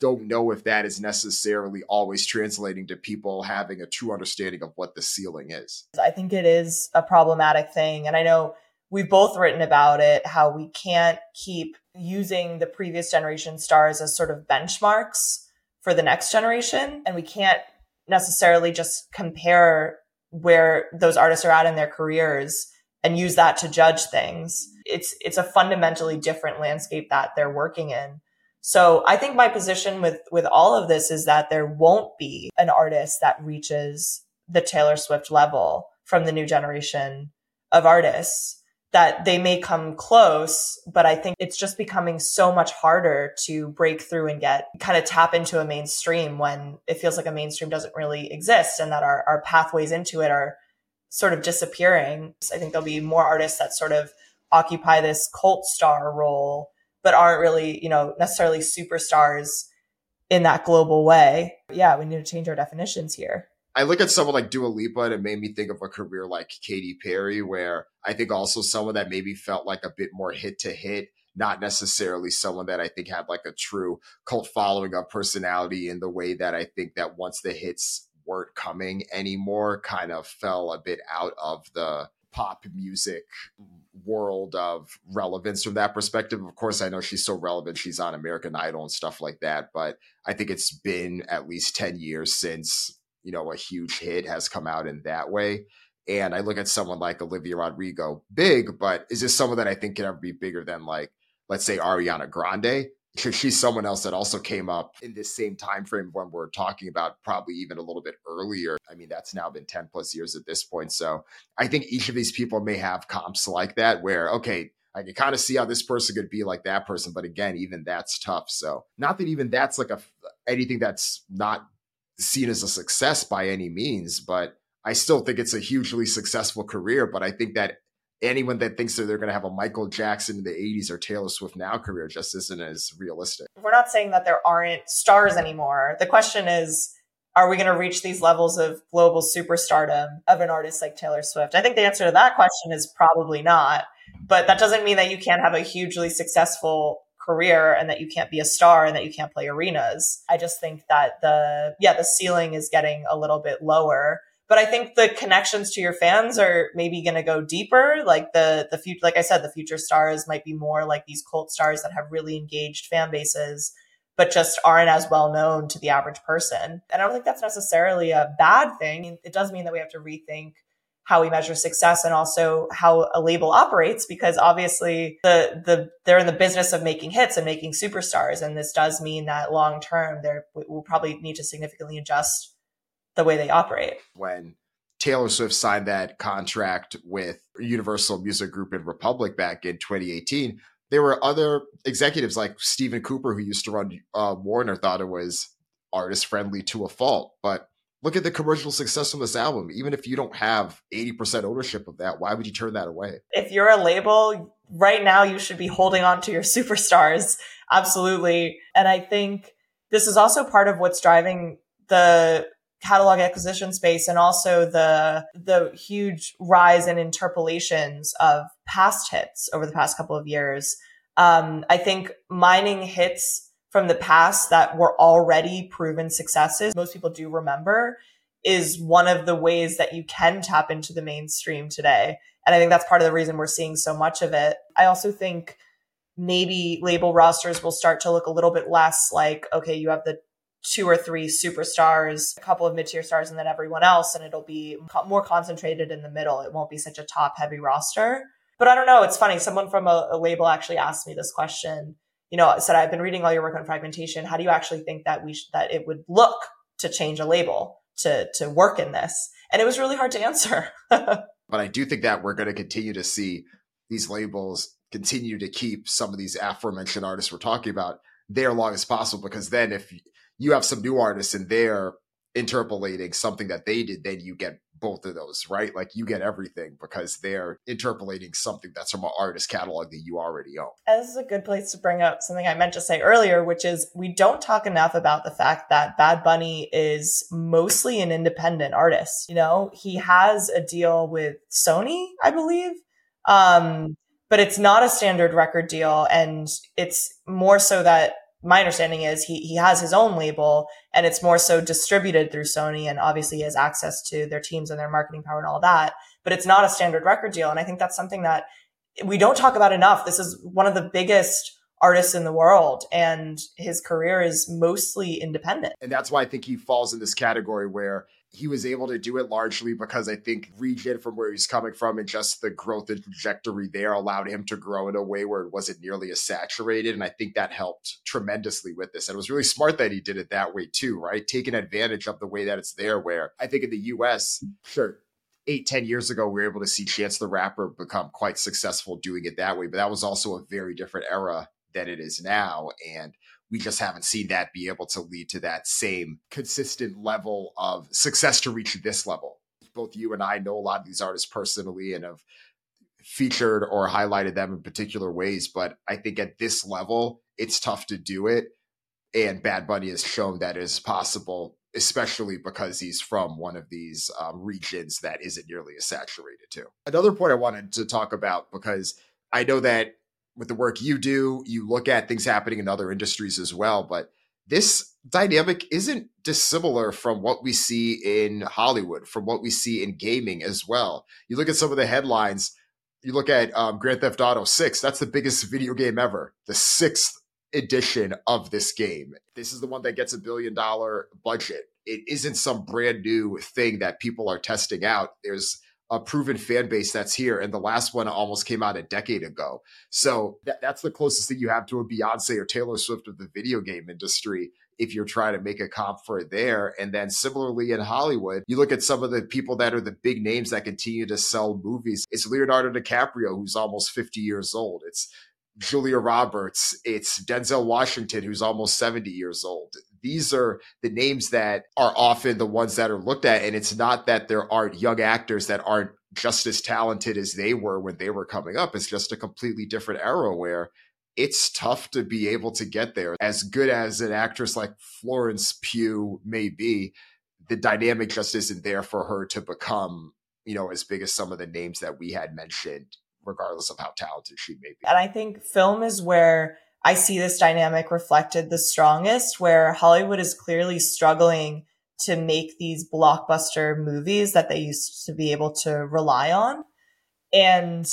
don't know if that is necessarily always translating to people having a true understanding of what the ceiling is. I think it is a problematic thing. And I know we've both written about it how we can't keep using the previous generation stars as sort of benchmarks for the next generation. And we can't necessarily just compare where those artists are at in their careers and use that to judge things. It's it's a fundamentally different landscape that they're working in. So I think my position with with all of this is that there won't be an artist that reaches the Taylor Swift level from the new generation of artists that they may come close, but I think it's just becoming so much harder to break through and get kind of tap into a mainstream when it feels like a mainstream doesn't really exist and that our, our pathways into it are sort of disappearing. I think there'll be more artists that sort of occupy this cult star role, but aren't really, you know, necessarily superstars in that global way. Yeah, we need to change our definitions here. I look at someone like Dua Lipa and it made me think of a career like Katy Perry, where I think also someone that maybe felt like a bit more hit to hit, not necessarily someone that I think had like a true cult following of personality in the way that I think that once the hits weren't coming anymore, kind of fell a bit out of the pop music world of relevance from that perspective. Of course, I know she's so relevant. She's on American Idol and stuff like that. But I think it's been at least 10 years since you know, a huge hit has come out in that way. And I look at someone like Olivia Rodrigo, big, but is this someone that I think can ever be bigger than like, let's say Ariana Grande? Because she's someone else that also came up in this same time frame when we're talking about probably even a little bit earlier. I mean, that's now been 10 plus years at this point. So I think each of these people may have comps like that where, okay, I can kind of see how this person could be like that person, but again, even that's tough. So not that even that's like a anything that's not seen as a success by any means, but I still think it's a hugely successful career. But I think that anyone that thinks that they're going to have a Michael Jackson in the 80s or Taylor Swift now career just isn't as realistic. We're not saying that there aren't stars anymore. The question is, are we going to reach these levels of global superstardom of an artist like Taylor Swift? I think the answer to that question is probably not. But that doesn't mean that you can't have a hugely successful career and that you can't be a star and that you can't play arenas. I just think that the, yeah, the ceiling is getting a little bit lower. But I think the connections to your fans are maybe going to go deeper. Like the, the future, like I said, the future stars might be more like these cult stars that have really engaged fan bases, but just aren't as well known to the average person. And I don't think that's necessarily a bad thing. It does mean that we have to rethink how we measure success and also how a label operates because obviously the the they're in the business of making hits and making superstars. And this does mean that long term they will probably need to significantly adjust the way they operate. When Taylor Swift signed that contract with Universal Music Group and Republic back in 2018 there were other executives like Stephen Cooper who used to run uh, Warner thought it was artist friendly to a fault. But look at the commercial success of this album. Even if you don't have 80% ownership of that, why would you turn that away? If you're a label, right now you should be holding on to your <laughs> superstars. Absolutely. And I think this is also part of what's driving the catalog acquisition space and also the the huge rise in interpolations of past hits over the past couple of years. Um, I think mining hits from the past that were already proven successes, most people do remember, is one of the ways that you can tap into the mainstream today. And I think that's part of the reason we're seeing so much of it. I also think maybe label rosters will start to look a little bit less like, okay, you have the two or three superstars, a couple of mid tier stars, and then everyone else. And it'll be more concentrated in the middle. It won't be such a top heavy roster. But I don't know. It's funny. Someone from a, a label actually asked me this question you know, said, I've been reading all your work on fragmentation. How do you actually think that we, sh- that it would look to change a label to, to work in this? And it was really hard to answer. <laughs> but I do think that we're going to continue to see these labels continue to keep some of these aforementioned artists we're talking about there long as possible because then if you have some new artists and they're interpolating something that they did, then you get both of those, right? Like you get everything because they're interpolating something that's from an artist catalog that you already own. this is a good place to bring up something I meant to say earlier, which is we don't talk enough about the fact that Bad Bunny is mostly an independent artist. You know, he has a deal with Sony, I believe. Um, but it's not a standard record deal. And it's more so that my understanding is he he has his own label and it's more so distributed through Sony and obviously he has access to their teams and their marketing power and all that but it's not a standard record deal. And I think that's something that we don't talk about enough. This is one of the biggest artists in the world and his career is mostly independent. And that's why I think he falls in this category where he was able to do it largely because I think region from where he's coming from and just the growth and trajectory there allowed him to grow in a way where it wasn't nearly as saturated. And I think that helped tremendously with this. And it was really smart that he did it that way too, right? Taking advantage of the way that it's there, where I think in the US, sure, eight, ten years ago, we were able to see Chance the Rapper become quite successful doing it that way. But that was also a very different era than it is now. And we just haven't seen that be able to lead to that same consistent level of success to reach this level. Both you and I know a lot of these artists personally and have featured or highlighted them in particular ways, but I think at this level, it's tough to do it. And Bad Bunny has shown that it is possible, especially because he's from one of these um, regions that isn't nearly as saturated too. Another point I wanted to talk about because I know that with the work you do, you look at things happening in other industries as well. But this dynamic isn't dissimilar from what we see in Hollywood, from what we see in gaming as well. You look at some of the headlines. You look at um, Grand Theft Auto 6, that's the biggest video game ever, the sixth edition of this game. This is the one that gets a billion dollar budget. It isn't some brand new thing that people are testing out. There's a proven fan base that's here. And the last one almost came out a decade ago. So that, that's the closest thing you have to a Beyonce or Taylor Swift of the video game industry if you're trying to make a comp for there. And then similarly in Hollywood, you look at some of the people that are the big names that continue to sell movies. It's Leonardo DiCaprio, who's almost 50 years old. It's Julia Roberts. It's Denzel Washington, who's almost 70 years old these are the names that are often the ones that are looked at. And it's not that there aren't young actors that aren't just as talented as they were when they were coming up. It's just a completely different era where it's tough to be able to get there. As good as an actress like Florence Pugh may be, the dynamic just isn't there for her to become, you know, as big as some of the names that we had mentioned, regardless of how talented she may be. And I think film is where I see this dynamic reflected the strongest where Hollywood is clearly struggling to make these blockbuster movies that they used to be able to rely on. And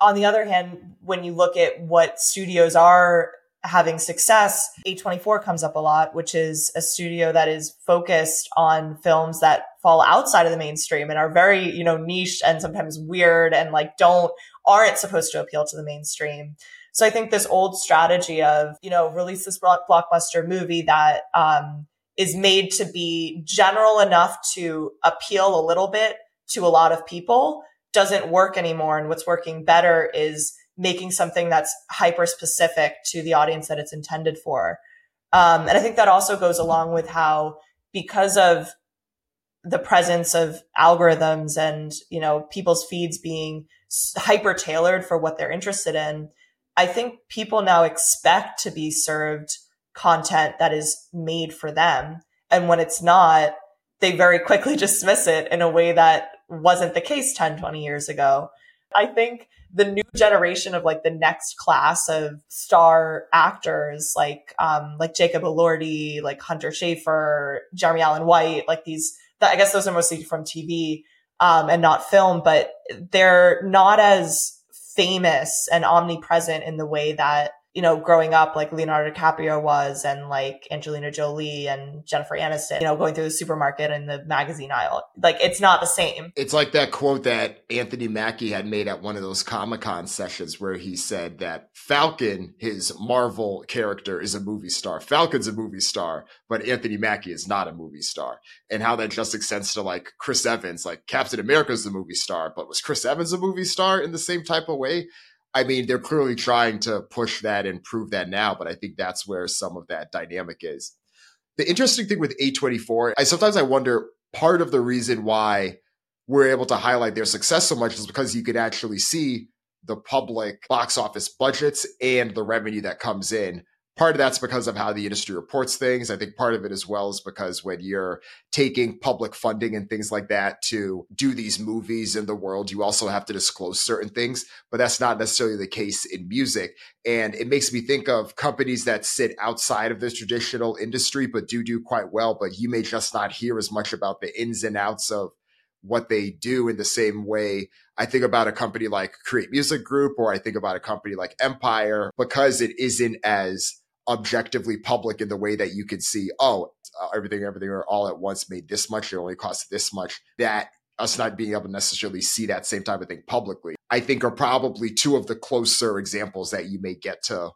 on the other hand, when you look at what studios are having success, A24 comes up a lot, which is a studio that is focused on films that fall outside of the mainstream and are very, you know, niche and sometimes weird and like don't, aren't supposed to appeal to the mainstream. So I think this old strategy of, you know, release this blockbuster movie that, um, is made to be general enough to appeal a little bit to a lot of people doesn't work anymore. And what's working better is making something that's hyper specific to the audience that it's intended for. Um, and I think that also goes along with how, because of the presence of algorithms and, you know, people's feeds being hyper tailored for what they're interested in, I think people now expect to be served content that is made for them. And when it's not, they very quickly <laughs> dismiss it in a way that wasn't the case 10, 20 years ago. I think the new generation of like the next class of star actors, like um, like Jacob Elordi, like Hunter Schafer, Jeremy Allen White, like these. I guess those are mostly from TV um, and not film, but they're not as famous and omnipresent in the way that you know, growing up like Leonardo DiCaprio was and like Angelina Jolie and Jennifer Aniston, you know, going through the supermarket and the magazine aisle. Like it's not the same. It's like that quote that Anthony Mackie had made at one of those Comic Con sessions where he said that Falcon, his Marvel character, is a movie star. Falcon's a movie star, but Anthony Mackie is not a movie star. And how that just extends to like Chris Evans, like Captain America's the movie star, but was Chris Evans a movie star in the same type of way? I mean, they're clearly trying to push that and prove that now, but I think that's where some of that dynamic is. The interesting thing with A24, I sometimes I wonder part of the reason why we're able to highlight their success so much is because you could actually see the public box office budgets and the revenue that comes in part of that's because of how the industry reports things. I think part of it as well is because when you're taking public funding and things like that to do these movies in the world, you also have to disclose certain things, but that's not necessarily the case in music. And it makes me think of companies that sit outside of the traditional industry, but do do quite well, but you may just not hear as much about the ins and outs of what they do in the same way I think about a company like Create Music Group or I think about a company like Empire because it isn't as objectively public in the way that you could see, oh, uh, everything, everything, or all at once made this much. It only cost this much. That us not being able to necessarily see that same type of thing publicly, I think are probably two of the closer examples that you may get to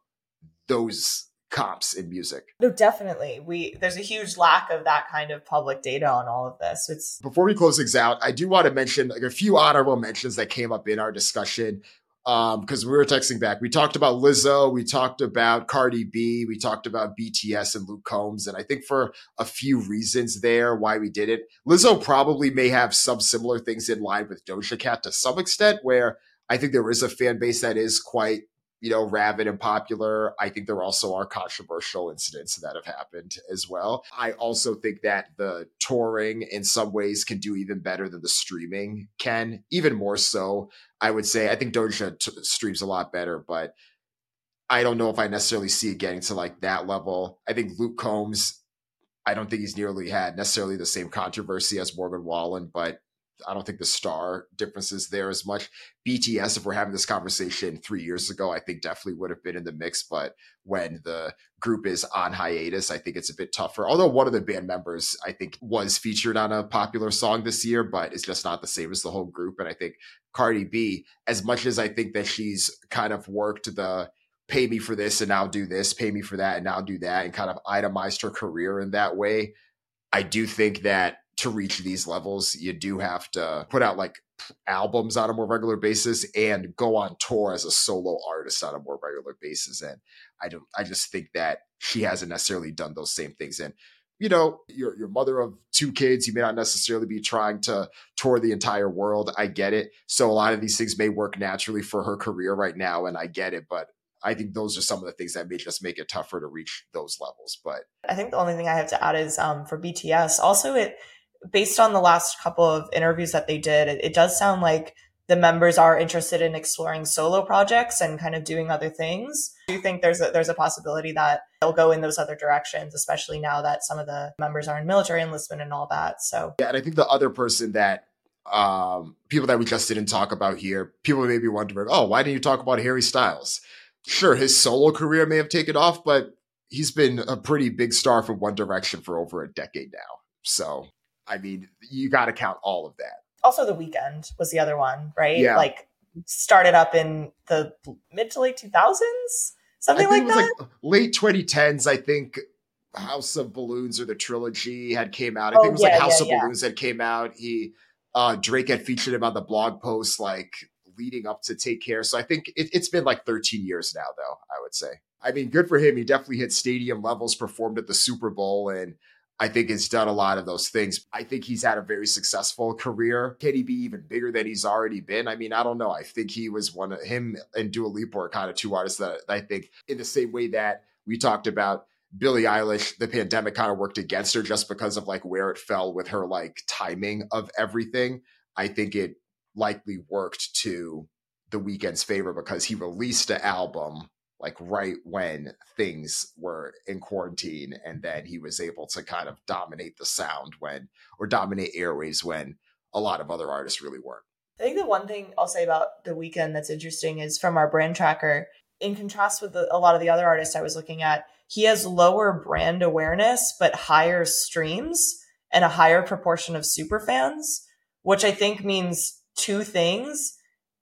those comps in music. No, definitely. We there's a huge lack of that kind of public data on all of this. It's before we close things out, I do want to mention like a few honorable mentions that came up in our discussion because um, we were texting back. We talked about Lizzo, we talked about Cardi B, we talked about BTS and Luke Combs, and I think for a few reasons there why we did it. Lizzo probably may have some similar things in line with Doja Cat to some extent, where I think there is a fan base that is quite you know, rabid and popular. I think there also are controversial incidents that have happened as well. I also think that the touring in some ways can do even better than the streaming can, even more so. I would say I think Doja t- streams a lot better, but I don't know if I necessarily see it getting to like that level. I think Luke Combs, I don't think he's nearly had necessarily the same controversy as Morgan Wallen, but I don't think the star difference is there as much. BTS, if we're having this conversation three years ago, I think definitely would have been in the mix. But when the group is on hiatus, I think it's a bit tougher. Although one of the band members, I think, was featured on a popular song this year, but it's just not the same as the whole group. And I think Cardi B, as much as I think that she's kind of worked the pay me for this and now do this, pay me for that and now do that, and kind of itemized her career in that way. I do think that to reach these levels, you do have to put out like albums on a more regular basis and go on tour as a solo artist on a more regular basis. And I don't, I just think that she hasn't necessarily done those same things. And you know, you're, you're mother of two kids. You may not necessarily be trying to tour the entire world. I get it. So a lot of these things may work naturally for her career right now. And I get it. But I think those are some of the things that may just make it tougher to reach those levels. But I think the only thing I have to add is um, for BTS, also it based on the last couple of interviews that they did, it, it does sound like the members are interested in exploring solo projects and kind of doing other things. Do you think there's a, there's a possibility that they'll go in those other directions, especially now that some of the members are in military enlistment and all that? So yeah, and I think the other person that um, people that we just didn't talk about here, people may be wondering, oh, why didn't you talk about Harry Styles? Sure, his solo career may have taken off, but he's been a pretty big star from One Direction for over a decade now. So, I mean, you got to count all of that also the Weeknd was the other one, right? Yeah. Like started up in the mid to late 2000s, something like that. Like late 2010s, I think. House of Balloons or the trilogy had came out. I oh, think it was yeah, like House yeah, of yeah. Balloons that came out. He uh Drake had featured him on the blog post like leading up to Take Care. So I think it, it's been like 13 years now, though. I would say. I mean, good for him. He definitely hit stadium levels, performed at the Super Bowl, and I think has done a lot of those things. I think he's had a very successful career. Can he be even bigger than he's already been? I mean, I don't know. I think he was one of him and Dua Lipa are kind of two artists that I think in the same way that we talked about Billie Eilish, the pandemic kind of worked against her just because of like where it fell with her like timing of everything. I think it likely worked to the Weeknd's favor because he released an album like right when things were in quarantine and then he was able to kind of dominate the sound when or dominate airways when a lot of other artists really weren't. I think the one thing i'll say about the Weeknd that's interesting is from our brand tracker in contrast with the, a lot of the other artists i was looking at he has lower brand awareness but higher streams and a higher proportion of super fans which i think means two things.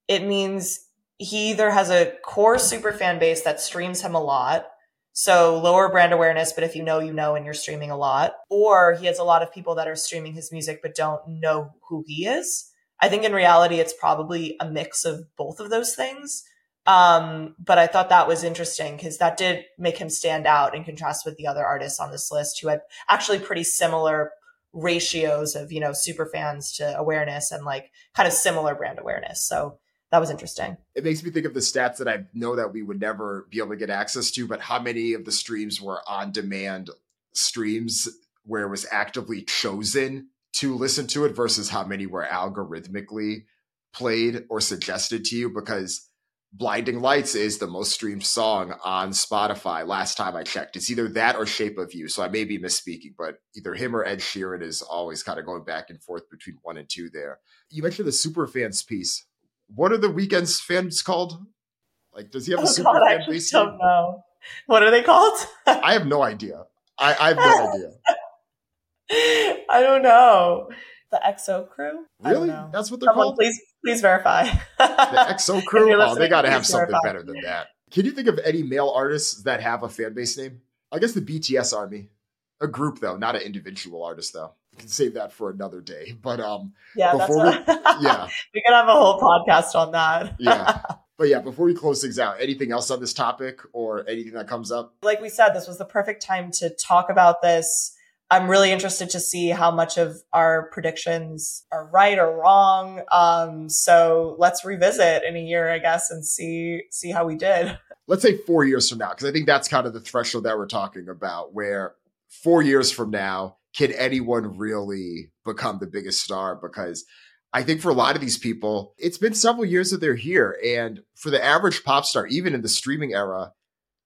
It means he either has a core super fan base that streams him a lot, so lower brand awareness, but if you know, you know, and you're streaming a lot, or he has a lot of people that are streaming his music but don't know who he is. I think in reality, it's probably a mix of both of those things. Um, but I thought that was interesting because that did make him stand out in contrast with the other artists on this list who had actually pretty similar ratios of, you know, super fans to awareness and like kind of similar brand awareness. So that was interesting. It makes me think of the stats that I know that we would never be able to get access to, but how many of the streams were on demand streams where it was actively chosen to listen to it versus how many were algorithmically played or suggested to you because Blinding Lights is the most streamed song on Spotify last time I checked. It's either that or Shape of You. So I may be misspeaking, but either him or Ed Sheeran is always kind of going back and forth between one and two there. You mentioned the super fans piece what are the Weeknd's fans called? Like, does he have a oh, super God, fan I base? I don't know. What are they called? <laughs> I have no idea. I, I have no <laughs> idea. I don't know. The XO crew? Really? That's what they're Someone called? Please, please verify. the XO <laughs> crew? Oh, they got to have something verify. better than that. Can you think of any male artists that have a fan base name? I guess the BTS Army. A group, though, not an individual artist, though can save that for another day. But um, yeah, before we, <laughs> yeah, we can have a whole podcast on that. yeah. <laughs> But yeah, before we close things out, anything else on this topic or anything that comes up? Like we said, this was the perfect time to talk about this. I'm really interested to see how much of our predictions are right or wrong. Um, so let's revisit in a year, I guess, and see see how we did. Let's say four years from now, because I think that's kind of the threshold that we're talking about, where four years from now, can anyone really become the biggest star? Because I think for a lot of these people, it's been several years that they're here. And for the average pop star, even in the streaming era,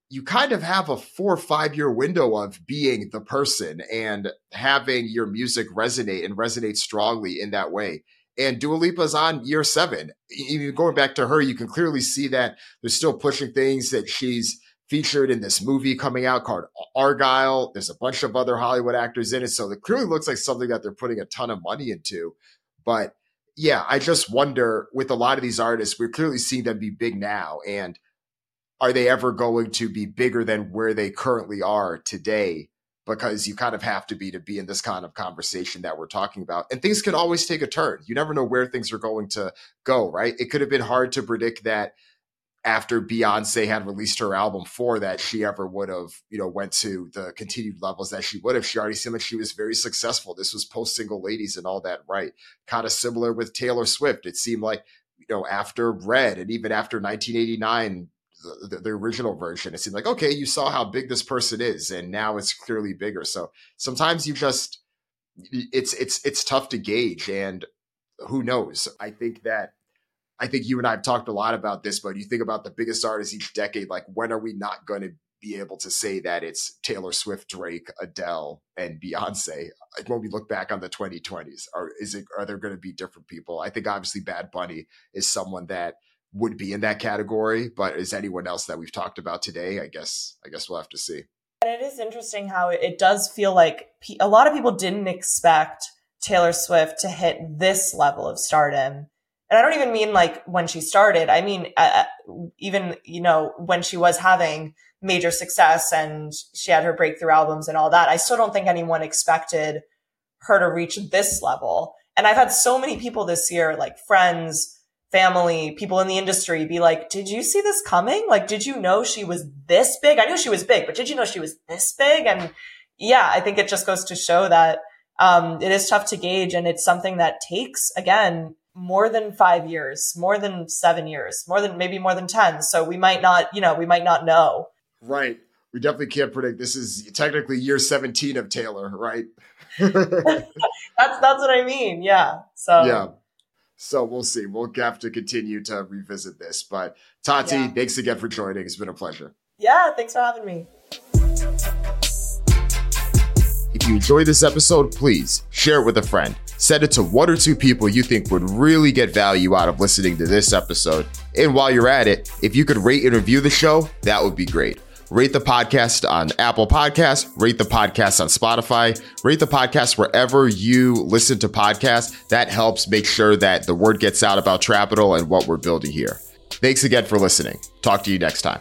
you kind of have a four or five year window of being the person and having your music resonate and resonate strongly in that way. And Dua Lipa's on year seven. Even going back to her, you can clearly see that they're still pushing things that she's featured in this movie coming out called Argylle. There's a bunch of other Hollywood actors in it. So it clearly looks like something that they're putting a ton of money into. But yeah, I just wonder with a lot of these artists, we're clearly seeing them be big now. And are they ever going to be bigger than where they currently are today? Because you kind of have to be to be in this kind of conversation that we're talking about. And things can always take a turn. You never know where things are going to go, right? It could have been hard to predict that after Beyonce had released her album for that she ever would have, you know, went to the continued levels that she would have. She already seemed like she was very successful. This was post single ladies and all that, right? Kind of similar with Taylor Swift. It seemed like, you know, after Red and even after 1989, the, the, the, original version, it seemed like, okay, you saw how big this person is, and now it's clearly bigger. So sometimes you just, it's, it's, it's tough to gauge. And who knows? I think that I think you and I have talked a lot about this, but you think about the biggest artists each decade, like when are we not going to be able to say that it's Taylor Swift, Drake, Adele, and Beyonce when we look back on the 2020s? Are is it are there going to be different people? I think obviously Bad Bunny is someone that would be in that category, but is anyone else that we've talked about today? I guess I guess we'll have to see. And it is interesting how it does feel like a lot of people didn't expect Taylor Swift to hit this level of stardom. And I don't even mean like when she started. I mean, uh, uh even, you know, when she was having major success and she had her breakthrough albums and all that. I still don't think anyone expected her to reach this level. And I've had so many people this year, like friends, family, people in the industry be like, did you see this coming? Like, did you know she was this big? I knew she was big, but did you know she was this big? And yeah, I think it just goes to show that, um, it is tough to gauge and it's something that takes, again, more than five years, more than seven years, more than maybe more than 10. So we might not, you know, we might not know Right. We definitely can't predict. This is technically year 17 of Taylor, right? <laughs> that's that's what I mean. Yeah. So Yeah. So we'll see. We'll have to continue to revisit this. But Tati, yeah. thanks again for joining. It's been a pleasure. Yeah, thanks for having me. If you enjoyed this episode, please share it with a friend. Send it to one or two people you think would really get value out of listening to this episode. And while you're at it, if you could rate and review the show, that would be great. Rate the podcast on Apple Podcasts, rate the podcast on Spotify, rate the podcast wherever you listen to podcasts. That helps make sure that the word gets out about Trapital and what we're building here. Thanks again for listening. Talk to you next time.